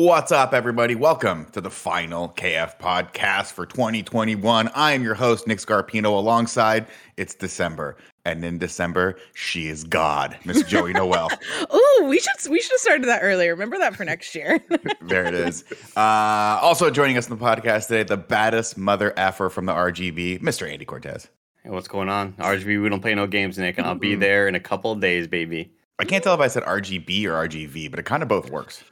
What's up, everybody? Welcome to the final KF podcast for 2021. I am your host, Nick Scarpino, alongside it's December. And in December, she is God, Miss Joey Noelle. oh, we should we should have started that earlier. Remember that for next year. there it is. Uh, also joining us in the podcast today, the baddest mother effer from the RGB, Mr. Andy Cortez. Hey, what's going on? RGB, we don't play no games, Nick, and I'll be there in a couple of days, baby. I can't tell if I said RGB or RGV, but it kind of both works.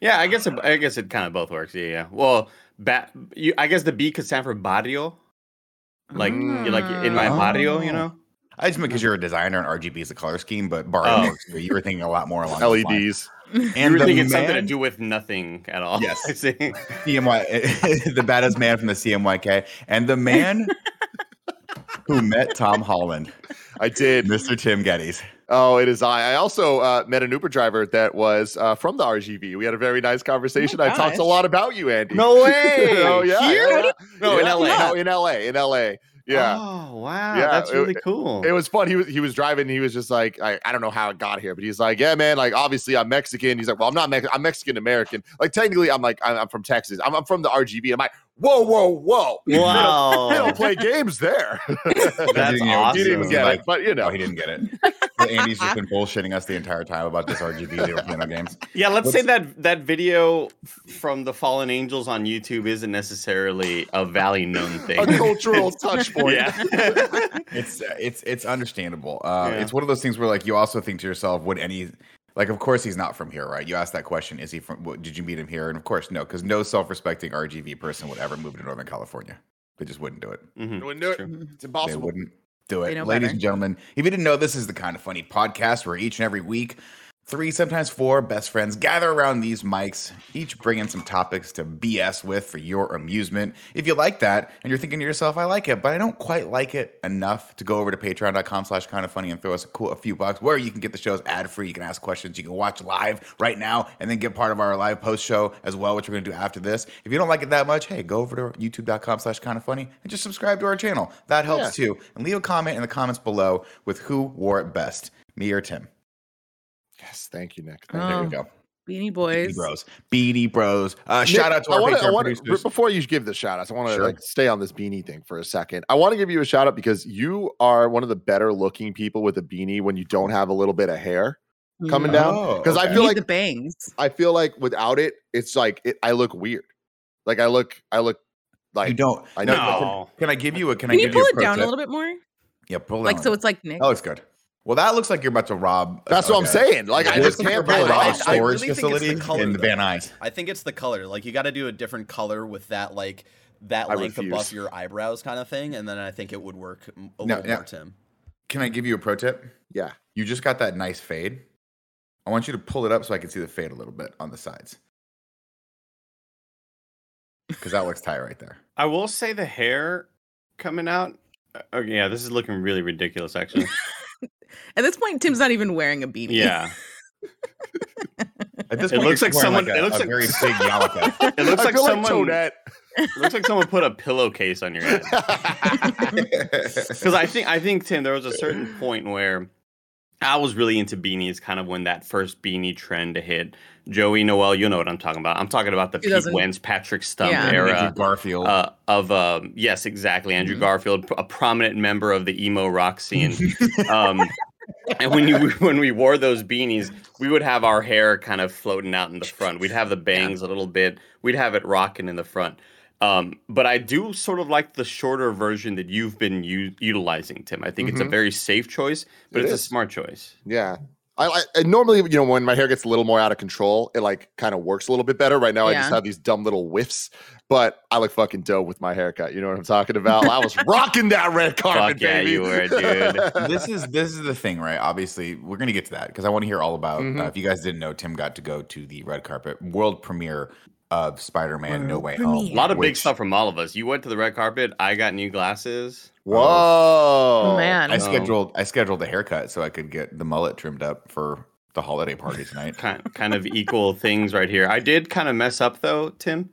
Yeah, I guess it, I guess it kind of both works. Yeah, yeah. Well, ba- you, I guess the B could stand for barrio, like mm. like in my barrio, you know. I just mean because you're a designer and RGB is a color scheme, but barrio oh. works. You were thinking a lot more along LEDs. And you were thinking man, something to do with nothing at all. Yes, CMY, the baddest man from the CMYK, and the man who met Tom Holland. I did, Mr. Tim Gettys. Oh, it is I. I also uh, met an Uber driver that was uh, from the RGV. We had a very nice conversation. Oh I talked a lot about you, Andy. No way. oh yeah. Here? Yeah. No, yeah. in LA. No, in LA. In LA. Yeah. Oh wow. Yeah. That's really it, cool. It, was fun. He was he was driving. He was just like, I, I don't know how it got here, but he's like, yeah, man. Like obviously I'm Mexican. He's like, well, I'm not Mexican. I'm Mexican American. Like technically, I'm like I'm, I'm from Texas. I'm, I'm from the RGV. I'm like, whoa, whoa, whoa. Wow. they don't play games there. That's he awesome. He didn't even get like, it, but you know, no, he didn't get it. Andy's just been bullshitting us the entire time about this RGB. They were playing our games. Yeah, let's What's, say that that video from the Fallen Angels on YouTube isn't necessarily a Valley known thing. a cultural touch point. Yeah. it's it's it's understandable. Uh, yeah. It's one of those things where like you also think to yourself, would any like, of course, he's not from here, right? You asked that question. Is he from? What, did you meet him here? And of course, no, because no self-respecting RGV person would ever move to Northern California. They just wouldn't do it. Mm-hmm. wouldn't do it. It's impossible. They wouldn't do it. Ladies better. and gentlemen, if you didn't know, this is the kind of funny podcast where each and every week Three, sometimes four best friends gather around these mics, each bringing some topics to BS with for your amusement. If you like that and you're thinking to yourself, I like it, but I don't quite like it enough to go over to patreon.com slash kind of funny and throw us a cool a few bucks where you can get the shows ad free. You can ask questions. You can watch live right now and then get part of our live post show as well, which we're going to do after this. If you don't like it that much, hey, go over to youtube.com slash kind of funny and just subscribe to our channel. That helps yeah. too. And leave a comment in the comments below with who wore it best, me or Tim. Yes, thank you, Nick. Thank oh, there you go. Beanie Boys, Beanie Bros, Beanie Bros. Uh, Nick, shout out to our wanna, Patreon wanna, producers. Before you give the shout outs, I want to sure. like stay on this beanie thing for a second. I want to give you a shout out because you are one of the better looking people with a beanie when you don't have a little bit of hair coming down. Because oh, okay. I feel like the bangs. I feel like without it, it's like it, I look weird. Like I look, I look like you don't. I know. No. Can, can, I give you a? Can, can I you pull it down tip? a little bit more? Yeah, pull it like so. It's like Nick. Oh, it's good. Well, that looks like you're about to rob. That's what I'm saying. Like I just can't pull it off. Storage facility in the Van Nuys. I think it's the color. Like you got to do a different color with that, like that I length refuse. above your eyebrows, kind of thing, and then I think it would work a little yeah. more, Tim. Can I give you a pro tip? Yeah. You just got that nice fade. I want you to pull it up so I can see the fade a little bit on the sides. Because that looks tight right there. I will say the hair coming out. Uh, oh, yeah, this is looking really ridiculous, actually. At this point, Tim's not even wearing a beanie. Yeah. At this It point, looks you're like someone- a, it looks a like- very big yarmulke. It looks I like someone. Toadette. it looks like someone put a pillowcase on your head. Because I think I think Tim, there was a certain point where I was really into beanies, kind of when that first beanie trend hit. Joey Noelle, you know what I'm talking about. I'm talking about the Pete Wentz, Patrick Stump Yeah. era. Andrew Garfield. uh, of um, yes, exactly. Andrew Mhm. Garfield, a prominent member of the emo rock scene. um, and when you when we wore those beanies, we would have our hair kind of floating out in the front. We'd have the bangs a little bit. We'd have it rocking in the front. Um, but I do sort of like the shorter version that you've been u- utilizing, Tim. I think it's a Mhm. very safe choice, but It it's is. a smart choice. Yeah. I, I normally, you know, when my hair gets a little more out of control, it like kind of works a little bit better. Right now, I just have these dumb little whiffs, but I look fucking dope with my haircut. You know what I'm talking about? I was rocking that red carpet, Fuck yeah, baby. you were, dude. this is this is the thing, right? Obviously, we're gonna get to that because I want to hear all about. Mhm. Uh, if you guys didn't know, Tim got to go to the red carpet world premiere of Spider-Man: No Way. Home. A lot of big stuff from all of us. You went to the red carpet. I got new glasses. Whoa, Oh, man. I No. scheduled. I scheduled a haircut so I could get the mullet trimmed up for the holiday party tonight. Kind kind of equal things right here. I did kind of mess up though, Tim.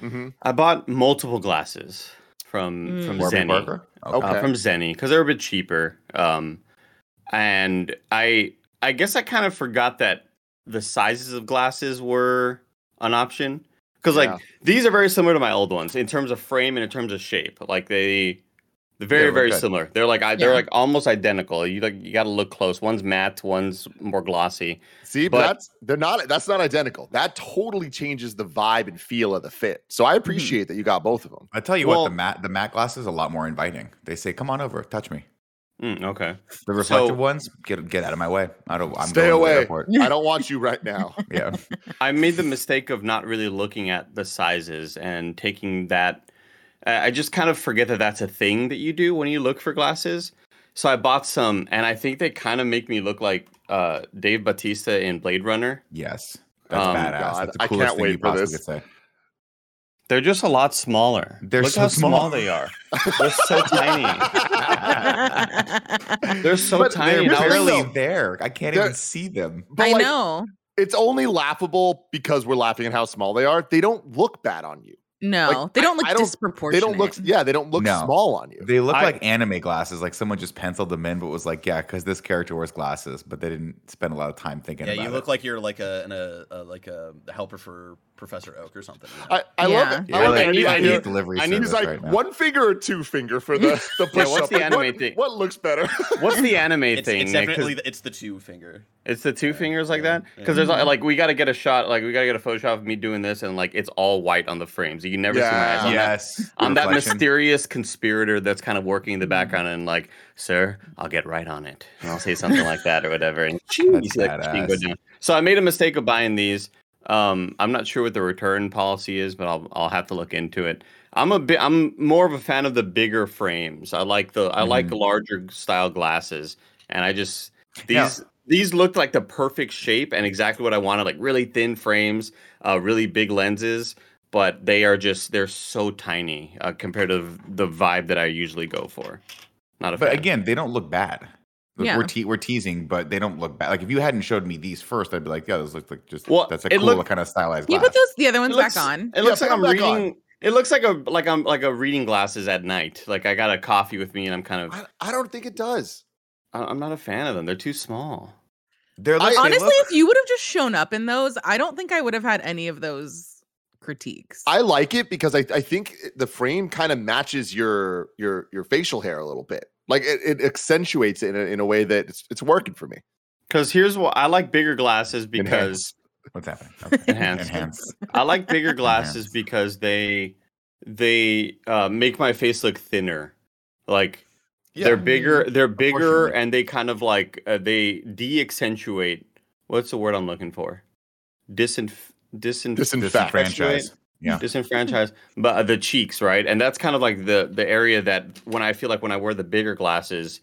hmm I bought multiple glasses from Mm. from Warby Zenni. Parker? Okay. uh, from Zenni because they're a bit cheaper. Um, and I I guess I kind of forgot that the sizes of glasses were an option because like Yeah. these are very similar to my old ones in terms of frame and in terms of shape. Like they. They're very, They look very good. similar. They're like I, they're Yeah. like almost identical. You like you got to look close. One's matte, one's more glossy. See, but But- that's they're not. That's not identical. That totally changes the vibe and feel of the fit. So I hmm. appreciate that you got both of them. I tell you Well- what, the matte the matte glasses are a lot more inviting. They say, "Come on over, touch me." Mm, okay. The reflective So- ones, get get out of my way. I don't. I'm Stay going to the away. I don't want you right now. Yeah, I made the mistake of not really looking at the sizes and taking that. I I just kind of forget that that's a thing that you do when you look for glasses. So I bought some, and I think they kind of make me look like uh, Dave Batista in Blade Runner. yes, that's Um, badass. God, that's the I coolest can't thing wait you for possibly this. could say. They're just a lot smaller. They're look so how small. small. they are. They're so tiny. They're so But They're tiny. and I was- barely there. I can't They're- even see them. But I like, know. it's only laughable because we're laughing at how small they are. They don't look bad on you. No, Like, they don't look I don't- They don't look. Yeah, they don't look No. small on you. They look I- like anime glasses. Like someone just penciled them in, but was like, "Yeah, because this character wears glasses," but they didn't spend a lot of time thinking. Yeah, about you it. look like you're like a, an, a, a like um, a helper for Professor Oak or something. you know? I, I Yeah. love it. Yeah, I love like, it. Andy, I I need- delivery I need- He's like right one finger or two finger for the the push what's up. the anime what, thing? What looks better? What's the anime it's, thing? it's definitely the, it's the two finger. It's the two Yeah, fingers like yeah, that yeah. because there's mm-hmm. like we got to get a shot like we got to get a Photoshop of me doing this and like it's all white on the frames. You can never see my eyes. Yeah. I'm that, yes, I'm that mysterious conspirator that's kind of working in the background and like, sir, I'll get right on it and I'll say something like that or whatever. And you That's see that machine go badass. down. So I made a mistake of buying these. Um, I'm not sure what the return policy is, but I'll I'll have to look into it. I'm a bit I'm more of a fan of the bigger frames. I like the I like Mhm. larger style glasses, and I just Yeah. these these looked like the perfect shape and exactly what I wanted. Like really thin frames, uh, really big lenses, but they are just they're so tiny uh, compared to the vibe that I usually go for. Not a But fan. again, they don't look bad. Like, Yeah. We're te- we're teasing, but they don't look bad. Like if you hadn't showed me these first, I'd be like, yeah, those look like just Well, that's a cool look- kind of stylized Can you glass. put those the other ones looks- back on? It looks Yeah, like I'm back on. reading. It looks like a like I'm like a reading glasses at night. Like I got a coffee with me and I'm kind of. I, I don't think it does. I- I'm not a fan of them. They're too small. They're I- like, they Honestly, look- if you would have just shown up in those, I don't think I would have had any of those critiques. I like it because I, I think the frame kind of matches your your your facial hair a little bit. Like it, it accentuates it in a, in a way that it's, it's working for me. Because here's what I like bigger glasses because Enhance. what's happening? Okay. Enhance. Enhance. I like bigger glasses Enhance. because they they uh, make my face look thinner. Like they're bigger, they're bigger, and they kind of like uh, they de-accentuate. What's the word I'm looking for? Disinf disinf Disinfect. Disenfranchise. Yeah. disenfranchised, but uh, the cheeks, right? And that's kind of like the the area that when I feel like when I wear the bigger glasses,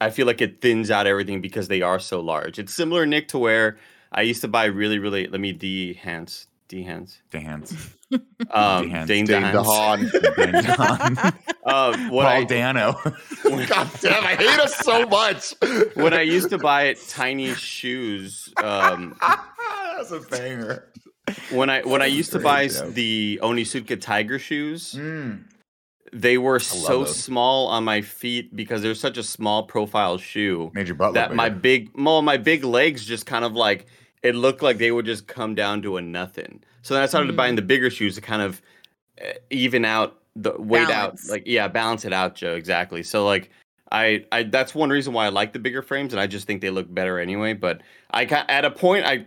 I feel like it thins out everything because they are so large. It's similar, Nick, to where I used to buy really, really. Let me de-hance, de-hance. Enhance. Um, De-hance. Dane Dane DeHaan. DeHaan. Uh, what Paul I, Dano. God damn, I hate us so much. when I used to buy tiny shoes, um, That's a banger. When I when I used to buy joke. the Onitsuka Tiger shoes, Mm. they were so those. small on my feet because they're such a small profile shoe Made your butt that look my big well, my big legs just kind of like it looked like they would just come down to a nothing. So then I started Mm. buying the bigger shoes to kind of uh, even out the weight Balance. out like yeah balance it out joe exactly so like I, I that's one reason why i like the bigger frames and i just think they look better anyway but i at a point i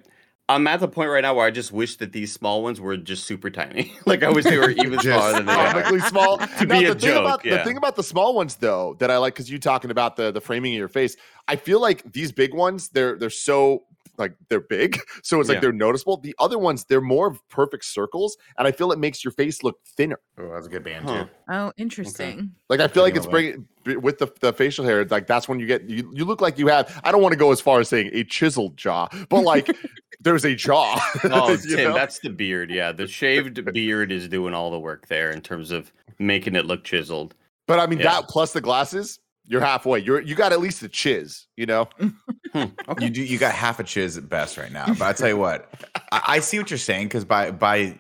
I'm at the point right now where I just wish that these small ones were just super tiny. like I wish they were even smaller than they are. small. To Now, be the a thing joke, About, yeah. The thing about the small ones, though, that I like, because you talking about the the framing of your face, I feel like these big ones, they're they're so like they're big, so it's like Yeah. they're noticeable. The other ones, they're more of perfect circles, and I feel it makes your face look thinner. Oh, that's a good band Huh. too. Oh, interesting. Like I feel like it's bringing with the, the facial hair. Like that's when you get you, you look like you have. I don't want to go as far as saying a chiseled jaw, but like there's a jaw. Oh, Tim, know? that's the beard. Yeah, the shaved beard is doing all the work there in terms of making it look chiseled. But I mean Yeah. that plus the glasses, you're halfway. You're you got at least a chiz. You know. Hmm, okay. You do. You got half a chiz at best right now. But I tell you what, I, I see what you're saying because by by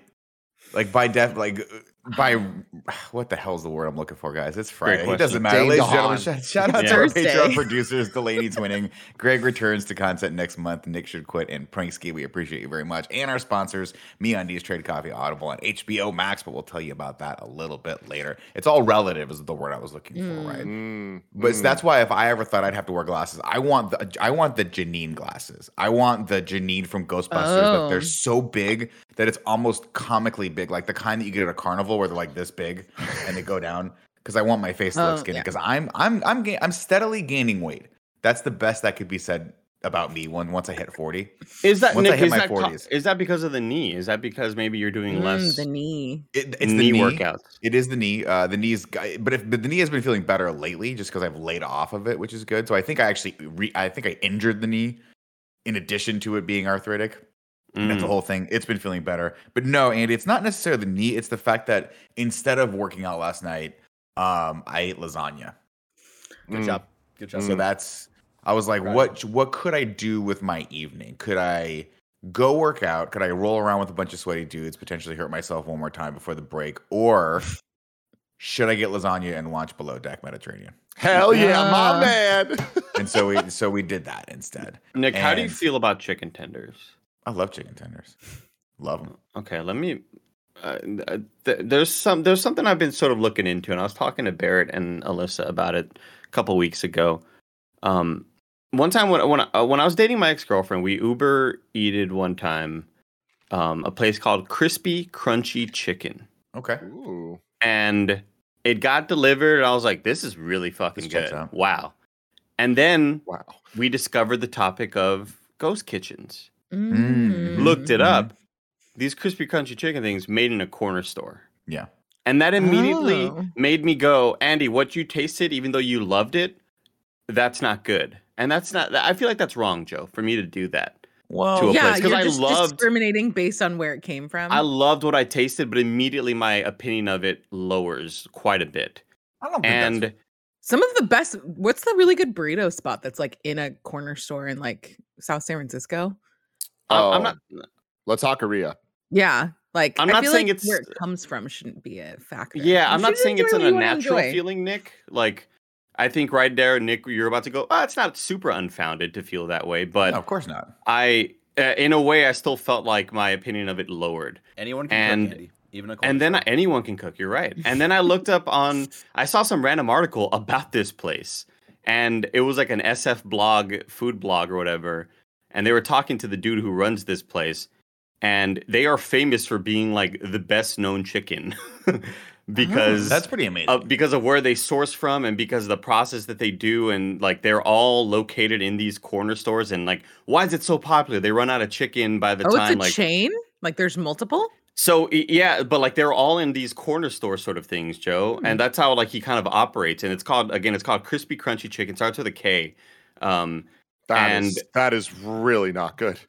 like by def like by what the hell's the word I'm looking for, guys? It's Friday. It doesn't matter, ladies and gentlemen. Shout, shout out Yeah. to our Thursday. Patreon producers, Delaney Twinning. Greg returns to content next month. Nick should quit and Pranksky. We appreciate you very much. And our sponsors, Me Undies, Trade Coffee, Audible, and HBO Max. But we'll tell you about that a little bit later. It's all relative, is the word I was looking for, right? Mm, But mm. that's why if I ever thought I'd have to wear glasses, I want the I want the Janine glasses. I want the Janine from Ghostbusters that they're Oh. so big that it's almost comically big, like the kind that you get at a carnival where they're like this big and they go down. Because I want my face to Oh, look skinny. yeah. Because I'm I'm I'm ga- I'm steadily gaining weight. That's the best that could be said about me when once I hit forty. Is that Once I Nick? hit Is my that, co- 40s. is that because of the knee? Is that because maybe you're doing Mm, less the knee. It, it's knee, the knee workouts? It is the knee. Uh, the knees, but if but the knee has been feeling better lately, just because I've laid off of it, which is good. So I think I actually, re, I think I injured the knee, in addition to it being arthritic. That's the Mm. whole thing. It's been feeling better, but no, Andy, it's not necessarily the knee. It's the fact that instead of working out last night, um, I ate lasagna. Good Mm. job. Good job. So that's I was like, Right. what what could I do with my evening? Could I go work out? Could I roll around with a bunch of sweaty dudes, potentially hurt myself one more time before the break? Or should I get lasagna and watch Below Deck Mediterranean? Hell yeah, Ah. my man. And so we so we did that instead. Nick, how do you feel about chicken tenders? I love chicken tenders. Love them. Okay, let me. Uh, th- there's some there's something I've been sort of looking into, and I was talking to Barrett and Alyssa about it a couple weeks ago. Um, one time when when I, uh, when I was dating my ex girlfriend, we Uber eated one time, um, a place called Krispy Krunchy Chicken, Okay. Ooh. and it got delivered. And I was like, "This is really fucking This good! Wow!" And then Wow. we discovered the topic of ghost kitchens. Mm. Looked it up. These Krispy Krunchy Chicken things made in a corner store. Yeah. And that immediately Oh. made me go, Andy, what you tasted, even though you loved it, that's not good. And that's not, I feel like that's wrong, Joe, for me to do that. Well, To a yeah, place, 'cause you're I just loved- discriminating based on where it came from. I loved what I tasted, but immediately my opinion of it lowers quite a bit. I don't think And Some of the best. What's the really good burrito spot that's like in a corner store in like South San Francisco? I'm, I'm Oh. not, La Taqueria. Yeah, like I'm I not feel saying like it's- where it comes from shouldn't be a factor. yeah, You I'm not saying it's an what you wanna unnatural feeling, Nick. Like, I think right there, Nick, you're about to go, oh, it's not super unfounded to feel that way, but no, of course not. I, uh, in a way, I still felt like my opinion of it lowered. Anyone can And- cook, Andy. Even a And then corner store. anyone can cook. You're right. And then I looked up on, I saw some random article about this place, and it was like an SF blog, food blog or whatever, and they were talking to the dude who runs this place, and they are famous for being like the best known chicken, because That's pretty amazing. uh, because of where they source from and because of the process that they do and like they're all located in these corner stores and like why is it so popular they run out of chicken by the Oh, time it's a like chain. Like there's multiple. so yeah but like they're all in these corner store sort of things joe Hmm. and that's how like he kind of operates and it's called again it's called Krispy Krunchy Chicken starts with a k um That is And- that is really not good.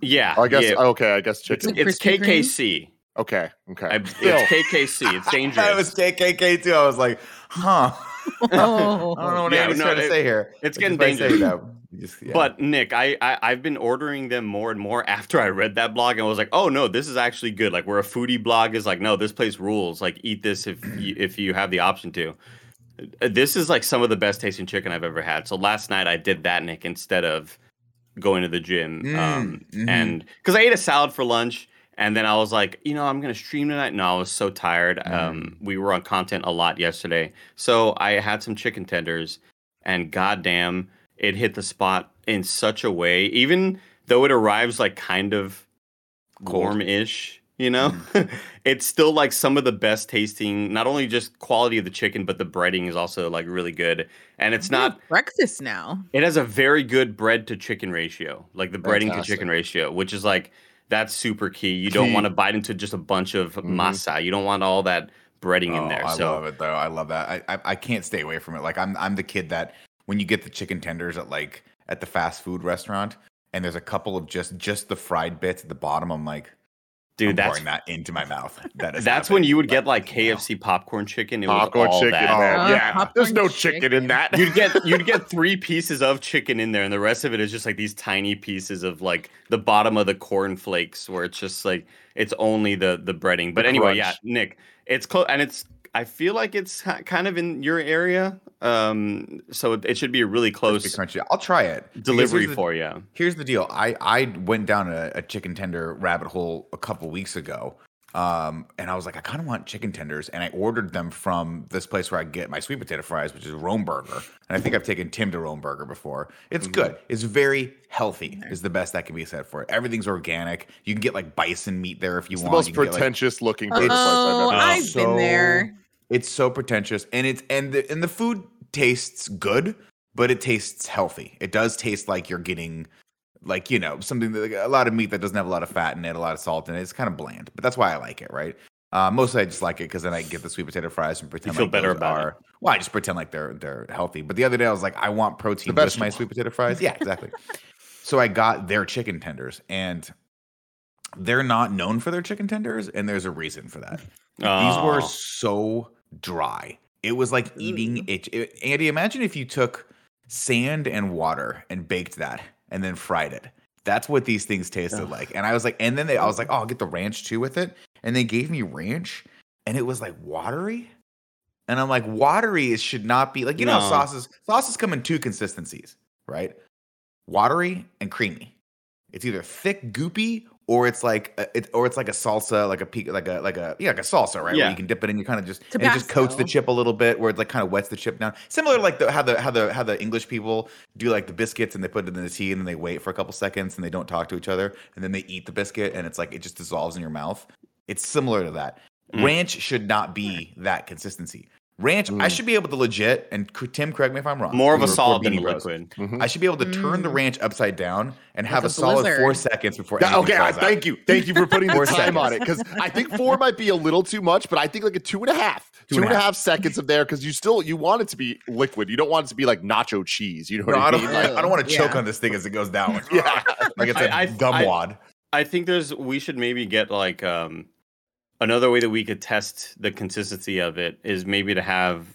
yeah I guess yeah. okay, I guess It's chicken. a it's Krispy Kreme? kkc Okay, okay. I, it's kkc it's I dangerous thought it was KKK too. I was like, huh. Oh, I don't know what Yeah, Andy's no, trying to say here. it's But getting just by saying dangerous. that, just- yeah. But Nick, I, I I've been ordering them more and more after I read that blog and I was like, oh no, this is actually good. Like where a foodie blog is like, no, this place rules. Like eat this if you, if you have the option to. Uh, This is like some of the best tasting chicken I've ever had. So last night I did that, Nick, instead of going to the gym. Mm, um, mhm. and because I ate a salad for lunch. And then I was like, you know, I'm gonna stream tonight. No, I was so tired. Um, we were on content a lot yesterday, so I had some chicken tenders, and goddamn, it hit the spot in such a way. Even though it arrives like kind of Cold. warm-ish, you know, it's still like some of the best tasting. Not only just quality of the chicken, but the breading is also like really good. And it's We not. breakfast now. It has a very good bread to chicken ratio, like the breading to chicken ratio, which is like that's super key. You don't want to bite into just a bunch of Mhm. masa. You don't want all that breading in Oh, there. I so love it though. I love that. I, I I can't stay away from it. Like I'm I'm the kid that when you get the chicken tenders at like at the fast food restaurant and there's a couple of just just the fried bits at the bottom, I'm like, dude, I'm that's pouring that into my mouth. That is that's when you would get like now. KFC popcorn chicken. It was Popcorn all chicken, that. man. Uh, yeah, there's no chicken, chicken. in that. You'd get you'd get three pieces of chicken in there, and the rest of it is just like these tiny pieces of like the bottom of the corn flakes, where it's just like it's only the the breading. But The anyway, yeah. Nick, it's close, and it's I feel like it's kind of in your area, um, so it, it should be a really close crunchy. I'll try it. Delivery here's the- for you. Here's the deal. I I went down a, a chicken tender rabbit hole a couple weeks ago. Um, and I was like, I kind of want chicken tenders, and I ordered them from this place where I get my sweet potato fries, which is Roam Burger. And I think I've taken Tim to Roam Burger before. It's Mm-hmm. good. It's very healthy. Is the best that can be said for it. Everything's organic. You can get like bison meat there if you It's the want. most You can get, like, pretentious looking burger Oh, I've ever. I've so- been there. It's so pretentious, and it's and the and the food tastes good, but it tastes healthy. It does taste like you're getting like you know something that, like, a lot of meat that doesn't have a lot of fat in it, a lot of salt in it. It's kind of bland, but that's why I like it, right? Uh, mostly I just like it because then I get the sweet potato fries and pretend you feel like better about it. Well, I just pretend like they're they're healthy. But the other day I was like, I want protein The with my sweet potato fries. Yeah, exactly. so I got their chicken tenders, and they're not known for their chicken tenders, and there's a reason for that. These were Oh. so dry. It was like eating mm. it, it- Andy, imagine if you took sand and water and baked that and then fried it. That's what these things tasted Ugh. like. And I was like, and then they, I was like, oh, I'll get the ranch too with it. And they gave me ranch and it was like watery. And I'm like, watery is should not be like, you know, sauces, sauces come in two consistencies, right? Watery and creamy. It's either thick, goopy, or it's like a, it, or it's like a salsa, like a peak, like a like a yeah, like a salsa, right? Where Yeah. you can dip it in, you kind of just and it just coats the chip a little bit, where it like kind of wets the chip down. Similar to like the how the how the how the English people do like the biscuits and they put it in the tea and then they wait for a couple seconds and they don't talk to each other and then they eat the biscuit and it's like it just dissolves in your mouth. It's similar to that. Mm. Ranch should not be that consistency. Ranch, I Mm. should be able to legit, and Tim, correct me if I'm wrong. more of a were- we're solid than a Beanie Bros. liquid. Mhm. I should be able to turn the Mm. ranch upside down and have Like a, a solid four seconds before. Yeah, anything okay, I, flies out. thank you, thank you for putting the time on it because I think four might be a little too much, but I think like a two and a half, Two two and and a a half seconds of there because you still you want it to be liquid. You don't want it to be like nacho cheese. You know No, what I I don't. mean? I, Like, I don't want to choke on this thing as it goes down. Like, Yeah. like it's a I- I- gum I- wad. I think there's we should maybe get like um another way that we could test the consistency of it is maybe to have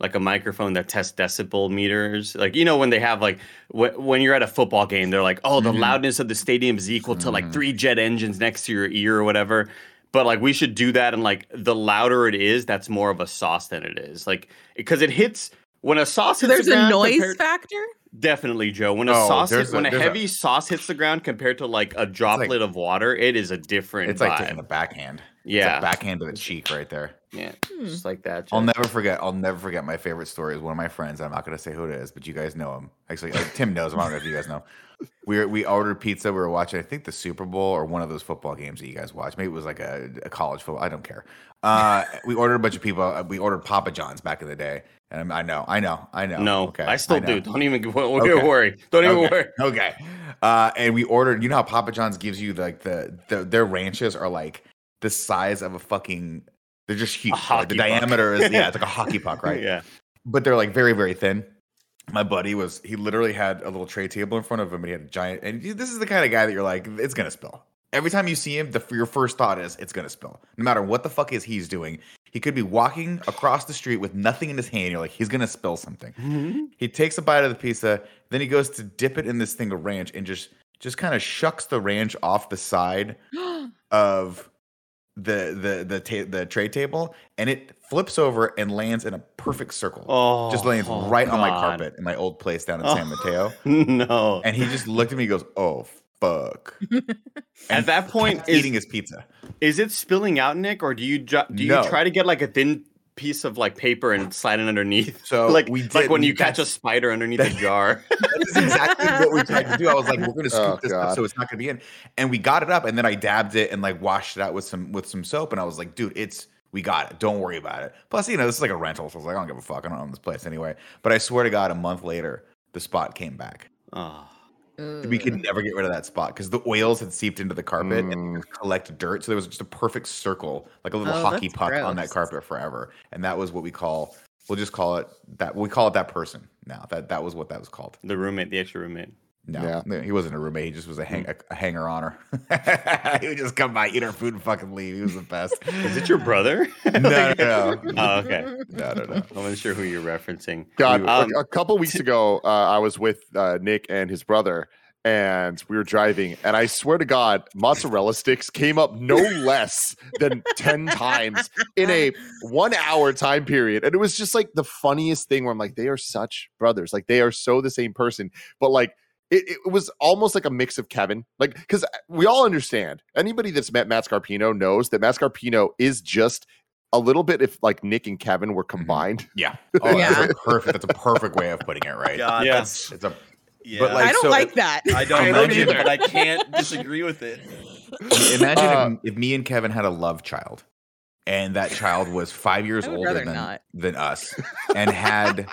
like a microphone that tests decibel meters. Like you know when they have like wh- when you're at a football game, they're like, oh, the Mhm. loudness of the stadium is equal to like Mhm. three jet engines next to your ear or whatever. But like we should do that, and like the louder it is, that's more of a sauce than it is. Like because it hits when a sauce. So hits the there's a noise compared- factor. Definitely, Joe. When a Oh, sauce, there's hits, a- when a there's a- heavy sauce hits the ground compared to like a droplet of water, it is a different It's like taking a backhand. It's yeah, a backhand to the cheek right there. yeah, Hmm. just like that. I'll never forget. I'll never forget my favorite story is one of my friends. I'm not going to say who it is, but you guys know him. Actually, like, Tim knows him. I don't know if you guys know. We were, we ordered pizza. We were watching, I think, the Super Bowl or one of those football games that you guys watch. Maybe it was like a, a college football. I don't care. Uh, we ordered a bunch of people. uh, We ordered Papa John's back in the day, and I know, I know, I know. No, okay, I still know. do. Don't even Okay. worry. Don't even okay. worry. Okay. Uh, and we ordered. You know how Papa John's gives you like the, the their ranches are like the size of a fucking. They're just huge. Like, the puck. diameter is yeah, it's like a hockey puck, right? Yeah. But they're like very very thin. My buddy was he literally had a little tray table in front of him, and he had a giant. And this is the kind of guy that you're like, it's gonna spill. Every time you see him, the your first thought is it's gonna spill. No matter what the fuck is he's doing, he could be walking across the street with nothing in his hand. You're like, he's gonna spill something. Mm-hmm. He takes a bite of the pizza, then he goes to dip it in this thing of ranch and just just kind of shucks the ranch off the side of the the the ta- the tray table, and it flips over and lands in a perfect circle. Oh, just lands oh, right on my carpet in my old place down in Oh. San Mateo. No. And he just looked at me and goes, "Oh fuck!" At that point, is, eating his pizza. is it spilling out, Nick, or do you ju- do you No. try to get like a thin piece of like paper and slide it underneath. So like we like when you catch a spider underneath a jar. That's exactly what we tried to do. I was like, we're gonna scoop Oh, this up so it's not gonna be in. And we got it up, and then I dabbed it and like washed it out with some with some soap. And I was like, dude, it's we got it. Don't worry about it. Plus, you know, this is like a rental, so I was like, I don't give a fuck. I don't own this place anyway. But I swear to God, a month later, the spot came back. oh. We could never get rid of that spot because the oils had seeped into the carpet and Mm. it collected dirt. So there was just a perfect circle, like a little Oh, hockey that's puck on that carpet forever. And that was what we call. We'll just call it that. We call it that person now. That that was what that was called. The roommate, the extra roommate. No, Yeah. he wasn't a roommate. He just was a, hang, a, a hanger on her. he would just come by, eat our food, and fucking leave. He was the best. Is it your brother? no, no, no, oh, okay. no, no, no. I'm not sure who you're referencing. God, a- Um, a, couple weeks ago, uh, I was with uh, Nick and his brother, and we were driving. And I swear to God, mozzarella sticks came up no less than 10 times in a one hour time period. And it was just like the funniest thing where I'm like, they are such brothers. Like, they are so the same person. But like, it, it was almost like a mix of Kevin, like because we all understand. Anybody that's met Matt Scarpino knows that Matt Scarpino is just a little bit if like Nick and Kevin were combined. Yeah. Oh, Yeah. that's perfect. That's a perfect way of putting it, right? God, Yeah. that's It's a. yeah. But, like, I don't so like that. I don't, imagine, don't either, either. but I can't disagree with it. Imagine Uh, if, if me and Kevin had a love child, and that child was five years older than not. than us, and had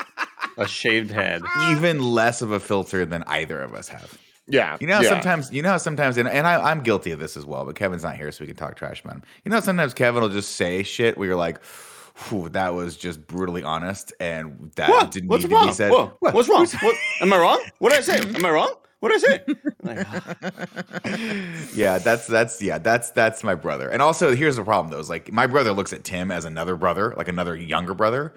A shaved head. even less of a filter than either of us have. Yeah. You know, yeah. sometimes you know how sometimes, and, and I, I'm guilty of this as well. But Kevin's not here, so we can talk trash about him. You know, sometimes Kevin will just say shit where you're like, "Whew, "That was just brutally honest," and that What? didn't What's need to wrong? be said. What? What's wrong? What, am I wrong? What did I say? Am I wrong? What did I say? Like, ah. yeah, that's that's yeah, that's that's my brother. And also, here's the problem though: is like my brother looks at Tim as another brother, like another younger brother,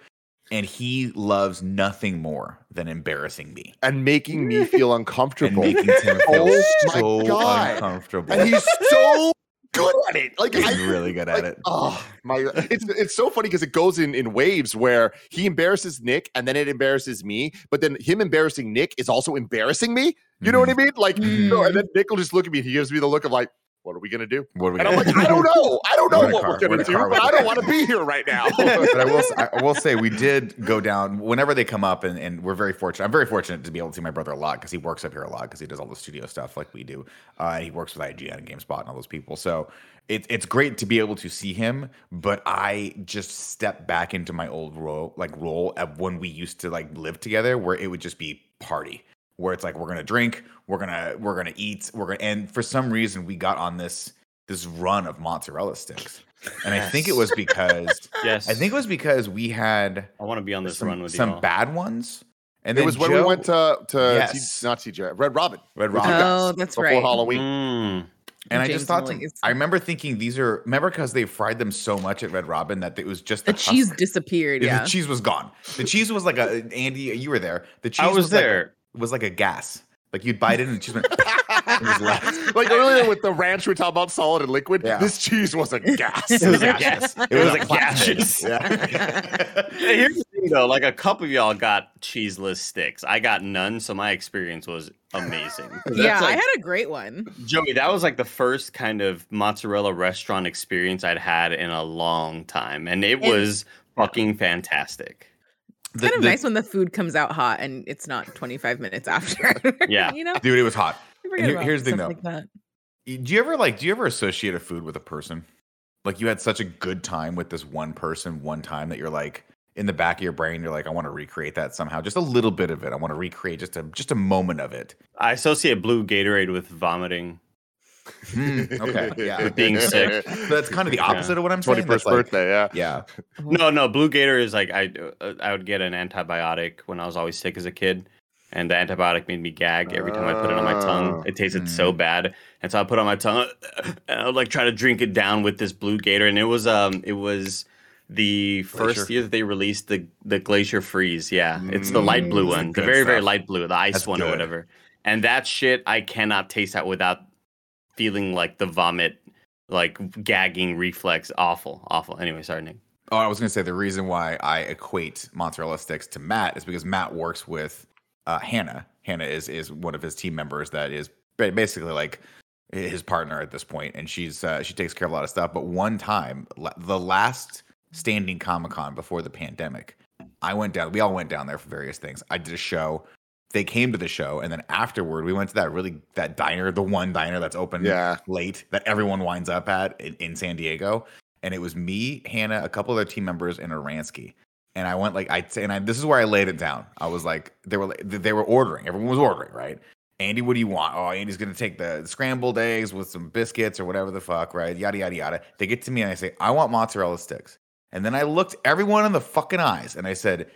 and he loves nothing more than embarrassing me and making me feel and uncomfortable. making Tim oh feel Oh my so God. uncomfortable. and he's so good at it. Like He's I really good at it. Oh my! It's it's so funny because it goes in in waves where he embarrasses Nick and then it embarrasses me, but then him embarrassing Nick is also embarrassing me. You know what mm-hmm. I mean? Like, no, mm-hmm. and then Nick will just look at me. and He gives me the look of like, "What are we gonna do?" What are we And I'm gonna like, "I don't know. I don't know We're in a what car. we're gonna We're do, but I don't want to be here right now." but I will, I will say we did go down whenever they come up, and, and we're very fortunate. I'm very fortunate to be able to see my brother a lot because he works up here a lot because he does all the studio stuff like we do. Uh, and he works with IGN and GameSpot and all those people. So it, it's great to be able to see him. But I just step back into my old role, like role of when we used to like live together, where it would just be party, where it's like we're gonna drink, we're gonna we're gonna eat, we're gonna, and for some reason we got on this this run of mozzarella sticks. And I think it was because yes. I think it was because we had I want to be on this some, run with some you. all. bad ones. And it then was when we went to to Yes. T- not TJ Red Robin Red Robin. Oh, that's before right. Halloween. Mm. and I just thought, to, I remember thinking these are remember because they fried them so much at Red Robin that it was just The the cheese disappeared. Yeah, Yeah. the cheese was gone. The cheese was like a Andy. You were there. The cheese I was like a- there. Was like a gas. Like you'd bite it and the cheese went. it like earlier with the ranch we talked about solid and liquid. Yeah. This cheese was a gas. It was a gas. It It was was a a plastic. gaseous. Yeah. Here's the thing, though. Like a couple of y'all got cheeseless sticks. I got none, so my experience was amazing. That's yeah, I had a great one. Joey, that was like the first kind of mozzarella restaurant experience I'd had in a long time, and it And- was fucking fantastic. It's The- kind of the- nice when the food comes out hot and it's not 25 minutes after. Yeah. you know, Dude, it was hot. I here- here's the thing, though. like that. Do you ever like? Do you ever associate a food with a person? Like you had such a good time with this one person one time that you're like in the back of your brain, you're like, I want to recreate that somehow, just a little bit of it. I want to recreate just a just a moment of it. I associate blue Gatorade with vomiting. Mm, okay, yeah. Being sick. So that's kind of the opposite of what I'm saying. Twenty first That's like- birthday. Yeah. Yeah. No, no, blue Gator is like I uh, I would get an antibiotic when I was always sick as a kid, and the antibiotic made me gag every time I put it on my Oh. tongue. It tasted so bad, and so I put it on my tongue, and I would like try to drink it down with this blue Gator, and it was um it was the first Glacier. year that they released the the Glacier Freeze. Yeah, it's the light blue Mm, one, the good very very light blue, the ice That's one or whatever. And that shit, I cannot taste that without feeling like the vomit, like gagging reflex. Awful, awful. Anyway, sorry, Nick. Oh, I was going to say the reason why I equate mozzarella sticks to Matt is because Matt works with uh, Hannah. Hannah is is one of his team members that is basically like his partner at this point, and she's uh, she takes care of a lot of stuff. But one time, the last standing Comic Con before the pandemic. I went down. We all went down there for various things. I did a show. They came to the show, and then afterward, we went to that really that diner, the one diner that's open Yeah. late that everyone winds up at in, in San Diego. And it was me, Hannah, a couple of other team members, and Aransky. And I went like I and I, this is where I laid it down. I was like, they were they were ordering. Everyone was ordering, right? Andy, what do you want? Oh, Andy's gonna take the scrambled eggs with some biscuits or whatever the fuck, right? Yada yada yada. They get to me and I say, I want mozzarella sticks. And then I looked everyone in the fucking eyes and I said,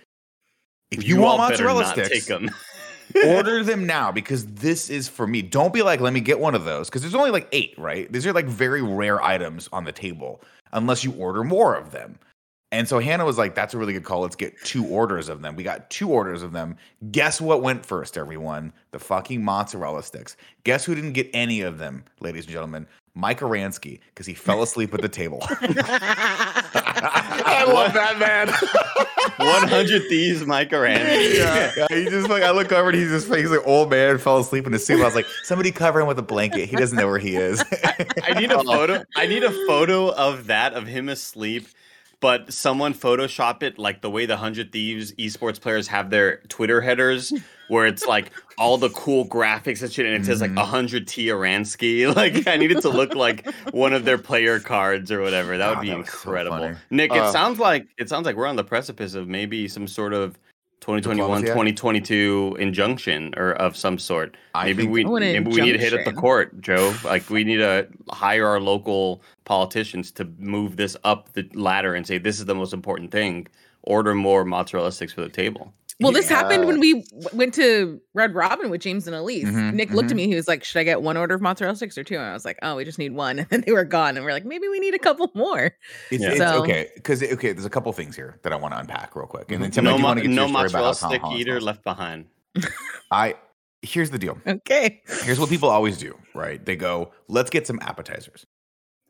if you, want mozzarella sticks, take them. Order them now because this is for me. Don't be like, let me get one of those because there's only like eight, right? These are like very rare items on the table unless you order more of them. And so Hannah was like, that's a really good call. Let's get two orders of them. We got two orders of them. Guess what went first, everyone? The fucking mozzarella sticks. Guess who didn't get any of them, ladies and gentlemen? Mike Aransky, because he fell asleep at the table. I love that man. 100 Thieves, Mike Aransky. yeah, yeah, he just like I look over and he's just he's like old man fell asleep in his suit. I was like, somebody cover him with a blanket. He doesn't know where he is. I need a oh. photo. I need a photo of that of him asleep, but someone Photoshop it like the way the Hundred Thieves esports players have their Twitter headers, where it's like all the cool graphics and shit, and it says like Mhm. a hundred T Aransky. Like I need it to look like one of their player cards or whatever. That would God, be that was so incredible. funny. Nick, it Uh, sounds like it sounds like we're on the precipice of maybe some sort of. 2021 2022 injunction or of some sort I maybe we I want maybe we need to hit up the court, Joe. Like we need to hire our local politicians to move this up the ladder and say this is the most important thing. Order more mozzarella sticks for the table. Well, this Yeah. happened when we went to Red Robin with James and Elise. Mhm, Nick looked mhm. at me. He was like, "Should I get one order of mozzarella sticks or two? And I was like, "Oh, we just need one." And then they were gone, and we're like, "Maybe we need a couple more." It's, Yeah. it's So- okay because okay, there's a couple things here that I want to unpack real quick, and then tell no me if you mo- want to get to no your story about mozzarella how Tom stick Holland eater smells. left behind. I here's the deal. Okay. Here's what people always do, right? They go, let's get some appetizers.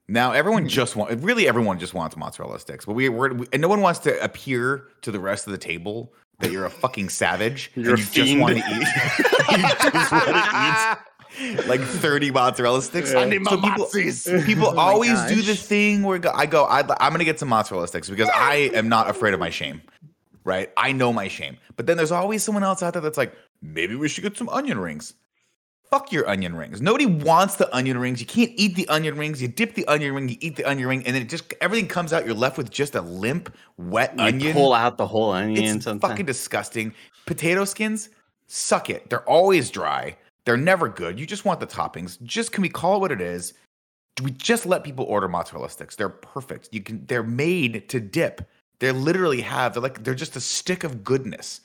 Now everyone just want really everyone just wants mozzarella sticks, but we we're, we and no one wants to appear to the rest of the table that you're a fucking savage You're and a you just want to eat. you just want to eat like 30 mozzarella sticks. I need my So people, people Oh my always do the thing where I go, I, I'm going to get some mozzarella sticks because I am not afraid of my shame, right? I know my shame. But then there's always someone else out there that's like, maybe we should get some onion rings. Fuck your onion rings. Nobody wants the onion rings. You can't eat the onion rings. You dip the onion ring, you eat the onion ring, and then it just everything comes out. You're left with just a limp, wet onion. You onion. pull out the whole onion It's sometimes. fucking disgusting. Potato skins, suck it. They're always dry. They're never good. You just want the toppings. Just can we call it what it is? Do we just let people order mozzarella sticks. They're perfect. You can. They're made to dip. They literally have. They're like they're just a stick of goodness.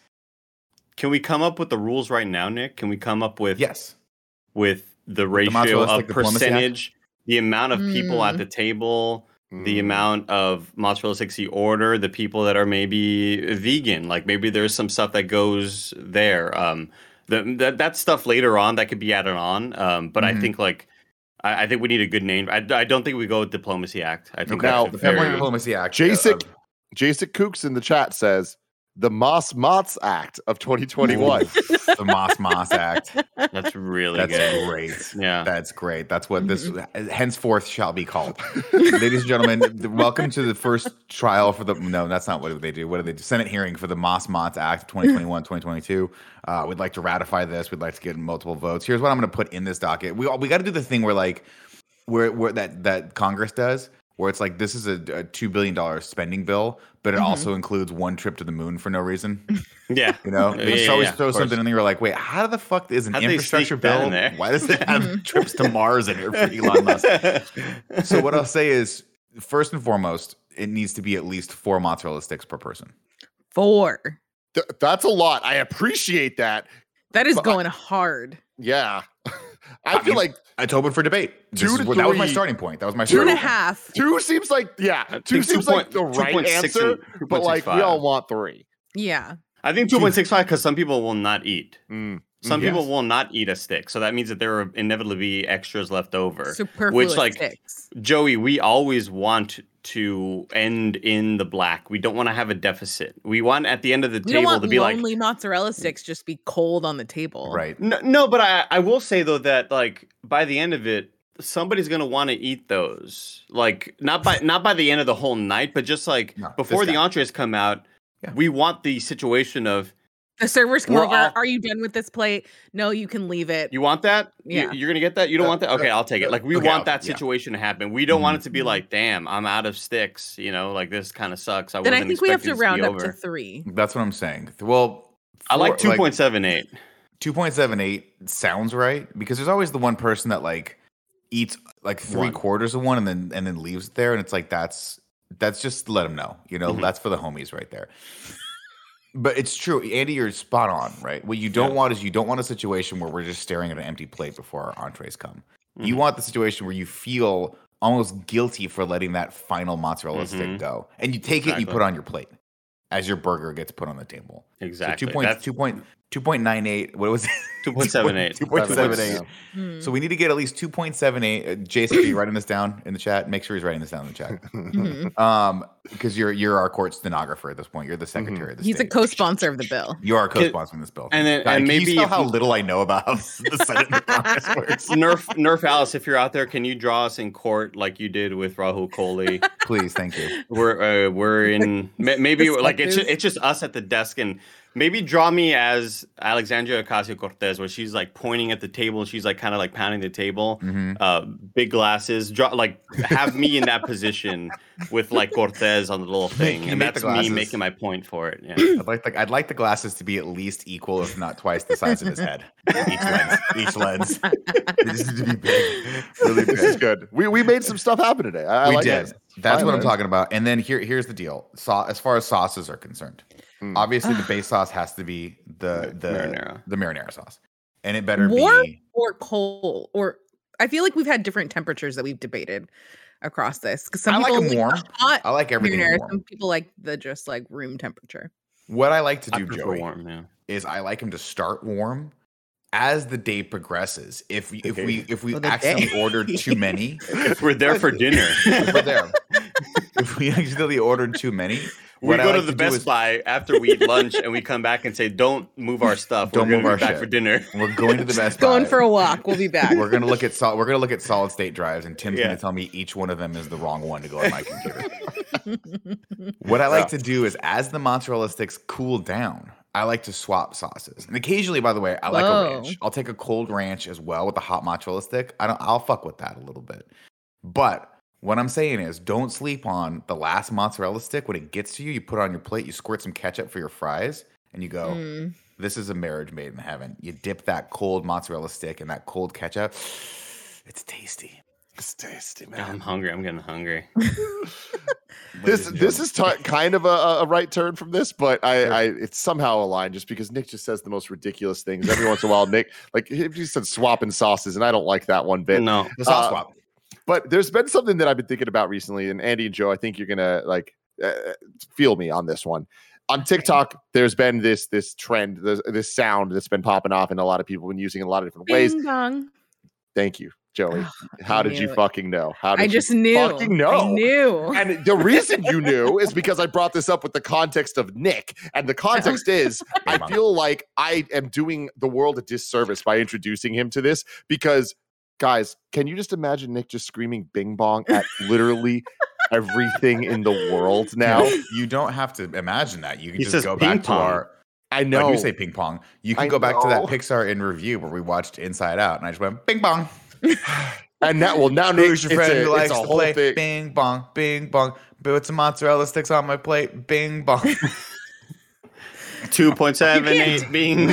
Can we come up with the rules right now, Nick? Can we come up with Yes. With the ratio mozzarella of stick act? percentage, the amount of people at Mm. the table, the Mm. amount of mozzarella sticks you order, the people that are maybe vegan, like maybe there's some stuff that goes there. Um, the, that that stuff later on that could be added on. Um, but I Mhm. think like I, I think we need a good name. I, I don't think we go with diplomacy act. I think Now, The Pepperoni very, Diplomacy Act. Jacek, uh, Jacek Kooks in the chat says the Mos Mozz Act of 2021. the Mos Mozz Act. that's really That's good. great. Yeah. That's great. That's what this henceforth shall be called. Ladies and gentlemen, welcome to the first trial for the. No, that's not what they do. What do they do? Senate hearing for the Mos Mozz Act of 2021 2022. Uh, we'd like to ratify this. We'd like to get multiple votes. Here's what I'm going to put in this docket. We all- we got to do the thing where like where where that that Congress does. Where it's like this is a, a two billion dollar spending bill, but it Mhm. also includes one trip to the moon for no reason. Yeah. You know, Yeah, they just yeah, always yeah, throw something in there. You're like, wait, how the fuck is an How'd infrastructure bill? in there? Why does it have Mhm. trips to Mars in here for Elon Musk? So what I'll say is, first and foremost, it needs to be at least four mozzarella sticks per person. Four. Th- that's a lot. I appreciate that. That is But I- going hard. Yeah. I I feel mean, like It's open for debate. This Two is to where- that was my starting point. That was my Two and starting a point. two seems like yeah, two think seems like the 2.6 right 2.6 answer, and but like we all want three. Yeah. I think 2.65 because some people will not eat. Mm. Some Yes. people will not eat a stick. So that means that there will inevitably be extras left over. Superfluous like, sticks. Joey, we always want to end in the black. We don't want to have a deficit. We want at the end of the We don't table want to be like, only mozzarella sticks just be cold on the table. Right. no, no, but I, I will say though that like by the end of it, somebody's gonna want to eat those. Like not by not by the end of the whole night, but just like No, before the entrees come out. Yeah. We want the situation of The servers come We're over. all- Are you done with this plate? No, you can leave it. you want that. Yeah. You, are gonna get that. You don't Uh, want that. Okay, I'll take it. Like we okay, want okay, that yeah. situation to happen. We don't want it to be Mhm. like, damn, I'm out of sticks. You know, like this kind of sucks. I then I think we have to round be up to three. That's what I'm saying. Well, I like four- two point seven eight. 2.78 sounds right because there's always the one person that like eats like three One. quarters of one and then and then leaves it there and it's like that's that's just let them know you know Mhm. that's for the homies right there but it's true andy you're spot on right what you don't Yeah. want is you don't want a situation where we're just staring at an empty plate before our entrees come you Mhm. want the situation where you feel almost guilty for letting that final mozzarella stick Mhm. go and you take it and you put it on your plate as your burger gets put on the table Exactly. so 2. Point, That's 2. Point, 2.98 what was it 2.78. 2.78 Hmm. so we need to get at least 2.78 uh, jason are you writing this down in the chat make sure he's writing this down in the chat Mhm. um because you're you're our court stenographer at this point you're the secretary of the He's a co-sponsor of the bill. you are co-sponsoring this bill and then- God, and can maybe you tell how you- little i know about how the senate and the congress works Nerf Nerf Alice, if you're out there, can you draw us in court like you did with Rahul Kohli? please thank you we're uh, we're in maybe like it's it's just us at the desk and maybe draw me as Alexandria Ocasio Cortez where she's like pointing at the table and she's like kind of like pounding the table Mhm. uh big glasses draw like have me in that position with like Cortez on the little thing you and that's me making my point for it yeah I'd like the I'd like the glasses to be at least equal, if not twice the size of his head. Each lens, each lens. They just need to be big, really This is good. We we made some stuff happen today. I, I we like did. it. That's what I'm talking about. And then here, here's the deal. So, as far as sauces are concerned, Hmm. obviously the base sauce has to be the the Marinara. the marinara sauce, and it better Warm be. or cold, or I feel like we've had different temperatures that we've debated across this. Because some I like people 'em the warm. hot I like everything marinara. warm. Some people like the just like room temperature. What I like to do, Joey, warm yeah is I like him to start warm. As the day progresses, if we- if we if we Oh, accidentally day. ordered too many, if we're there for dinner if we're there, if we accidentally ordered too many, we go like to the do Best is- Buy after we eat lunch and we come back and say don't move our stuff Don't we're move our be back shit. for dinner We're going to the best. Buy. Going for a walk. We'll be back. We're gonna look at sol- we're gonna look at solid state drives, and Tim's Yeah. gonna tell me each one of them is the wrong one to go on my computer. what I like to do is, as the mozzarella sticks cool down, I like to swap sauces, and occasionally, by the way, I like a ranch. I'll take a cold ranch as well with the hot mozzarella stick. I don't. I'll fuck with that a little bit, but. What I'm saying is, don't sleep on the last mozzarella stick. When it gets to you, you put it on your plate, you squirt some ketchup for your fries, and you go, Mm. this is a marriage made in heaven. You dip that cold mozzarella stick in that cold ketchup. It's tasty. It's tasty, man. I'm hungry I'm getting hungry This this is t- kind of a, a right turn from this, but I, I it's somehow aligned just because Nick just says the most ridiculous things every once in a while. Nick, like if you said swapping sauces, and I don't like that one bit. no the sauce uh, swap. But there's been something that I've been thinking about recently, and Andy and Joe, I think you're gonna like uh, feel me on this one. On TikTok, there's been this this trend, this, this sound that's been popping off, and a lot of people have been using it in a lot of different ways. Bing bong. Thank you, Joey. How did you it. fucking know? How did I you just knew. Fucking know. I knew. And the reason you knew is because I brought this up with the context of Nick. And the context is I feel like I am doing the world a disservice by introducing him to this because, guys, can you just imagine Nick just screaming bing bong at literally everything in the world now? you don't have to imagine that. You can He just says go ping back to pong. our. I No, know. you say ping pong. You can I go back to that. Pixar in review where we watched Inside Out, and I just went bing bong. and now, well, now Nick, Who's your friend a, who likes to whole play? thing. Bing bong, bing bong. Put some mozzarella sticks on my plate. Bing bong. 2.78 being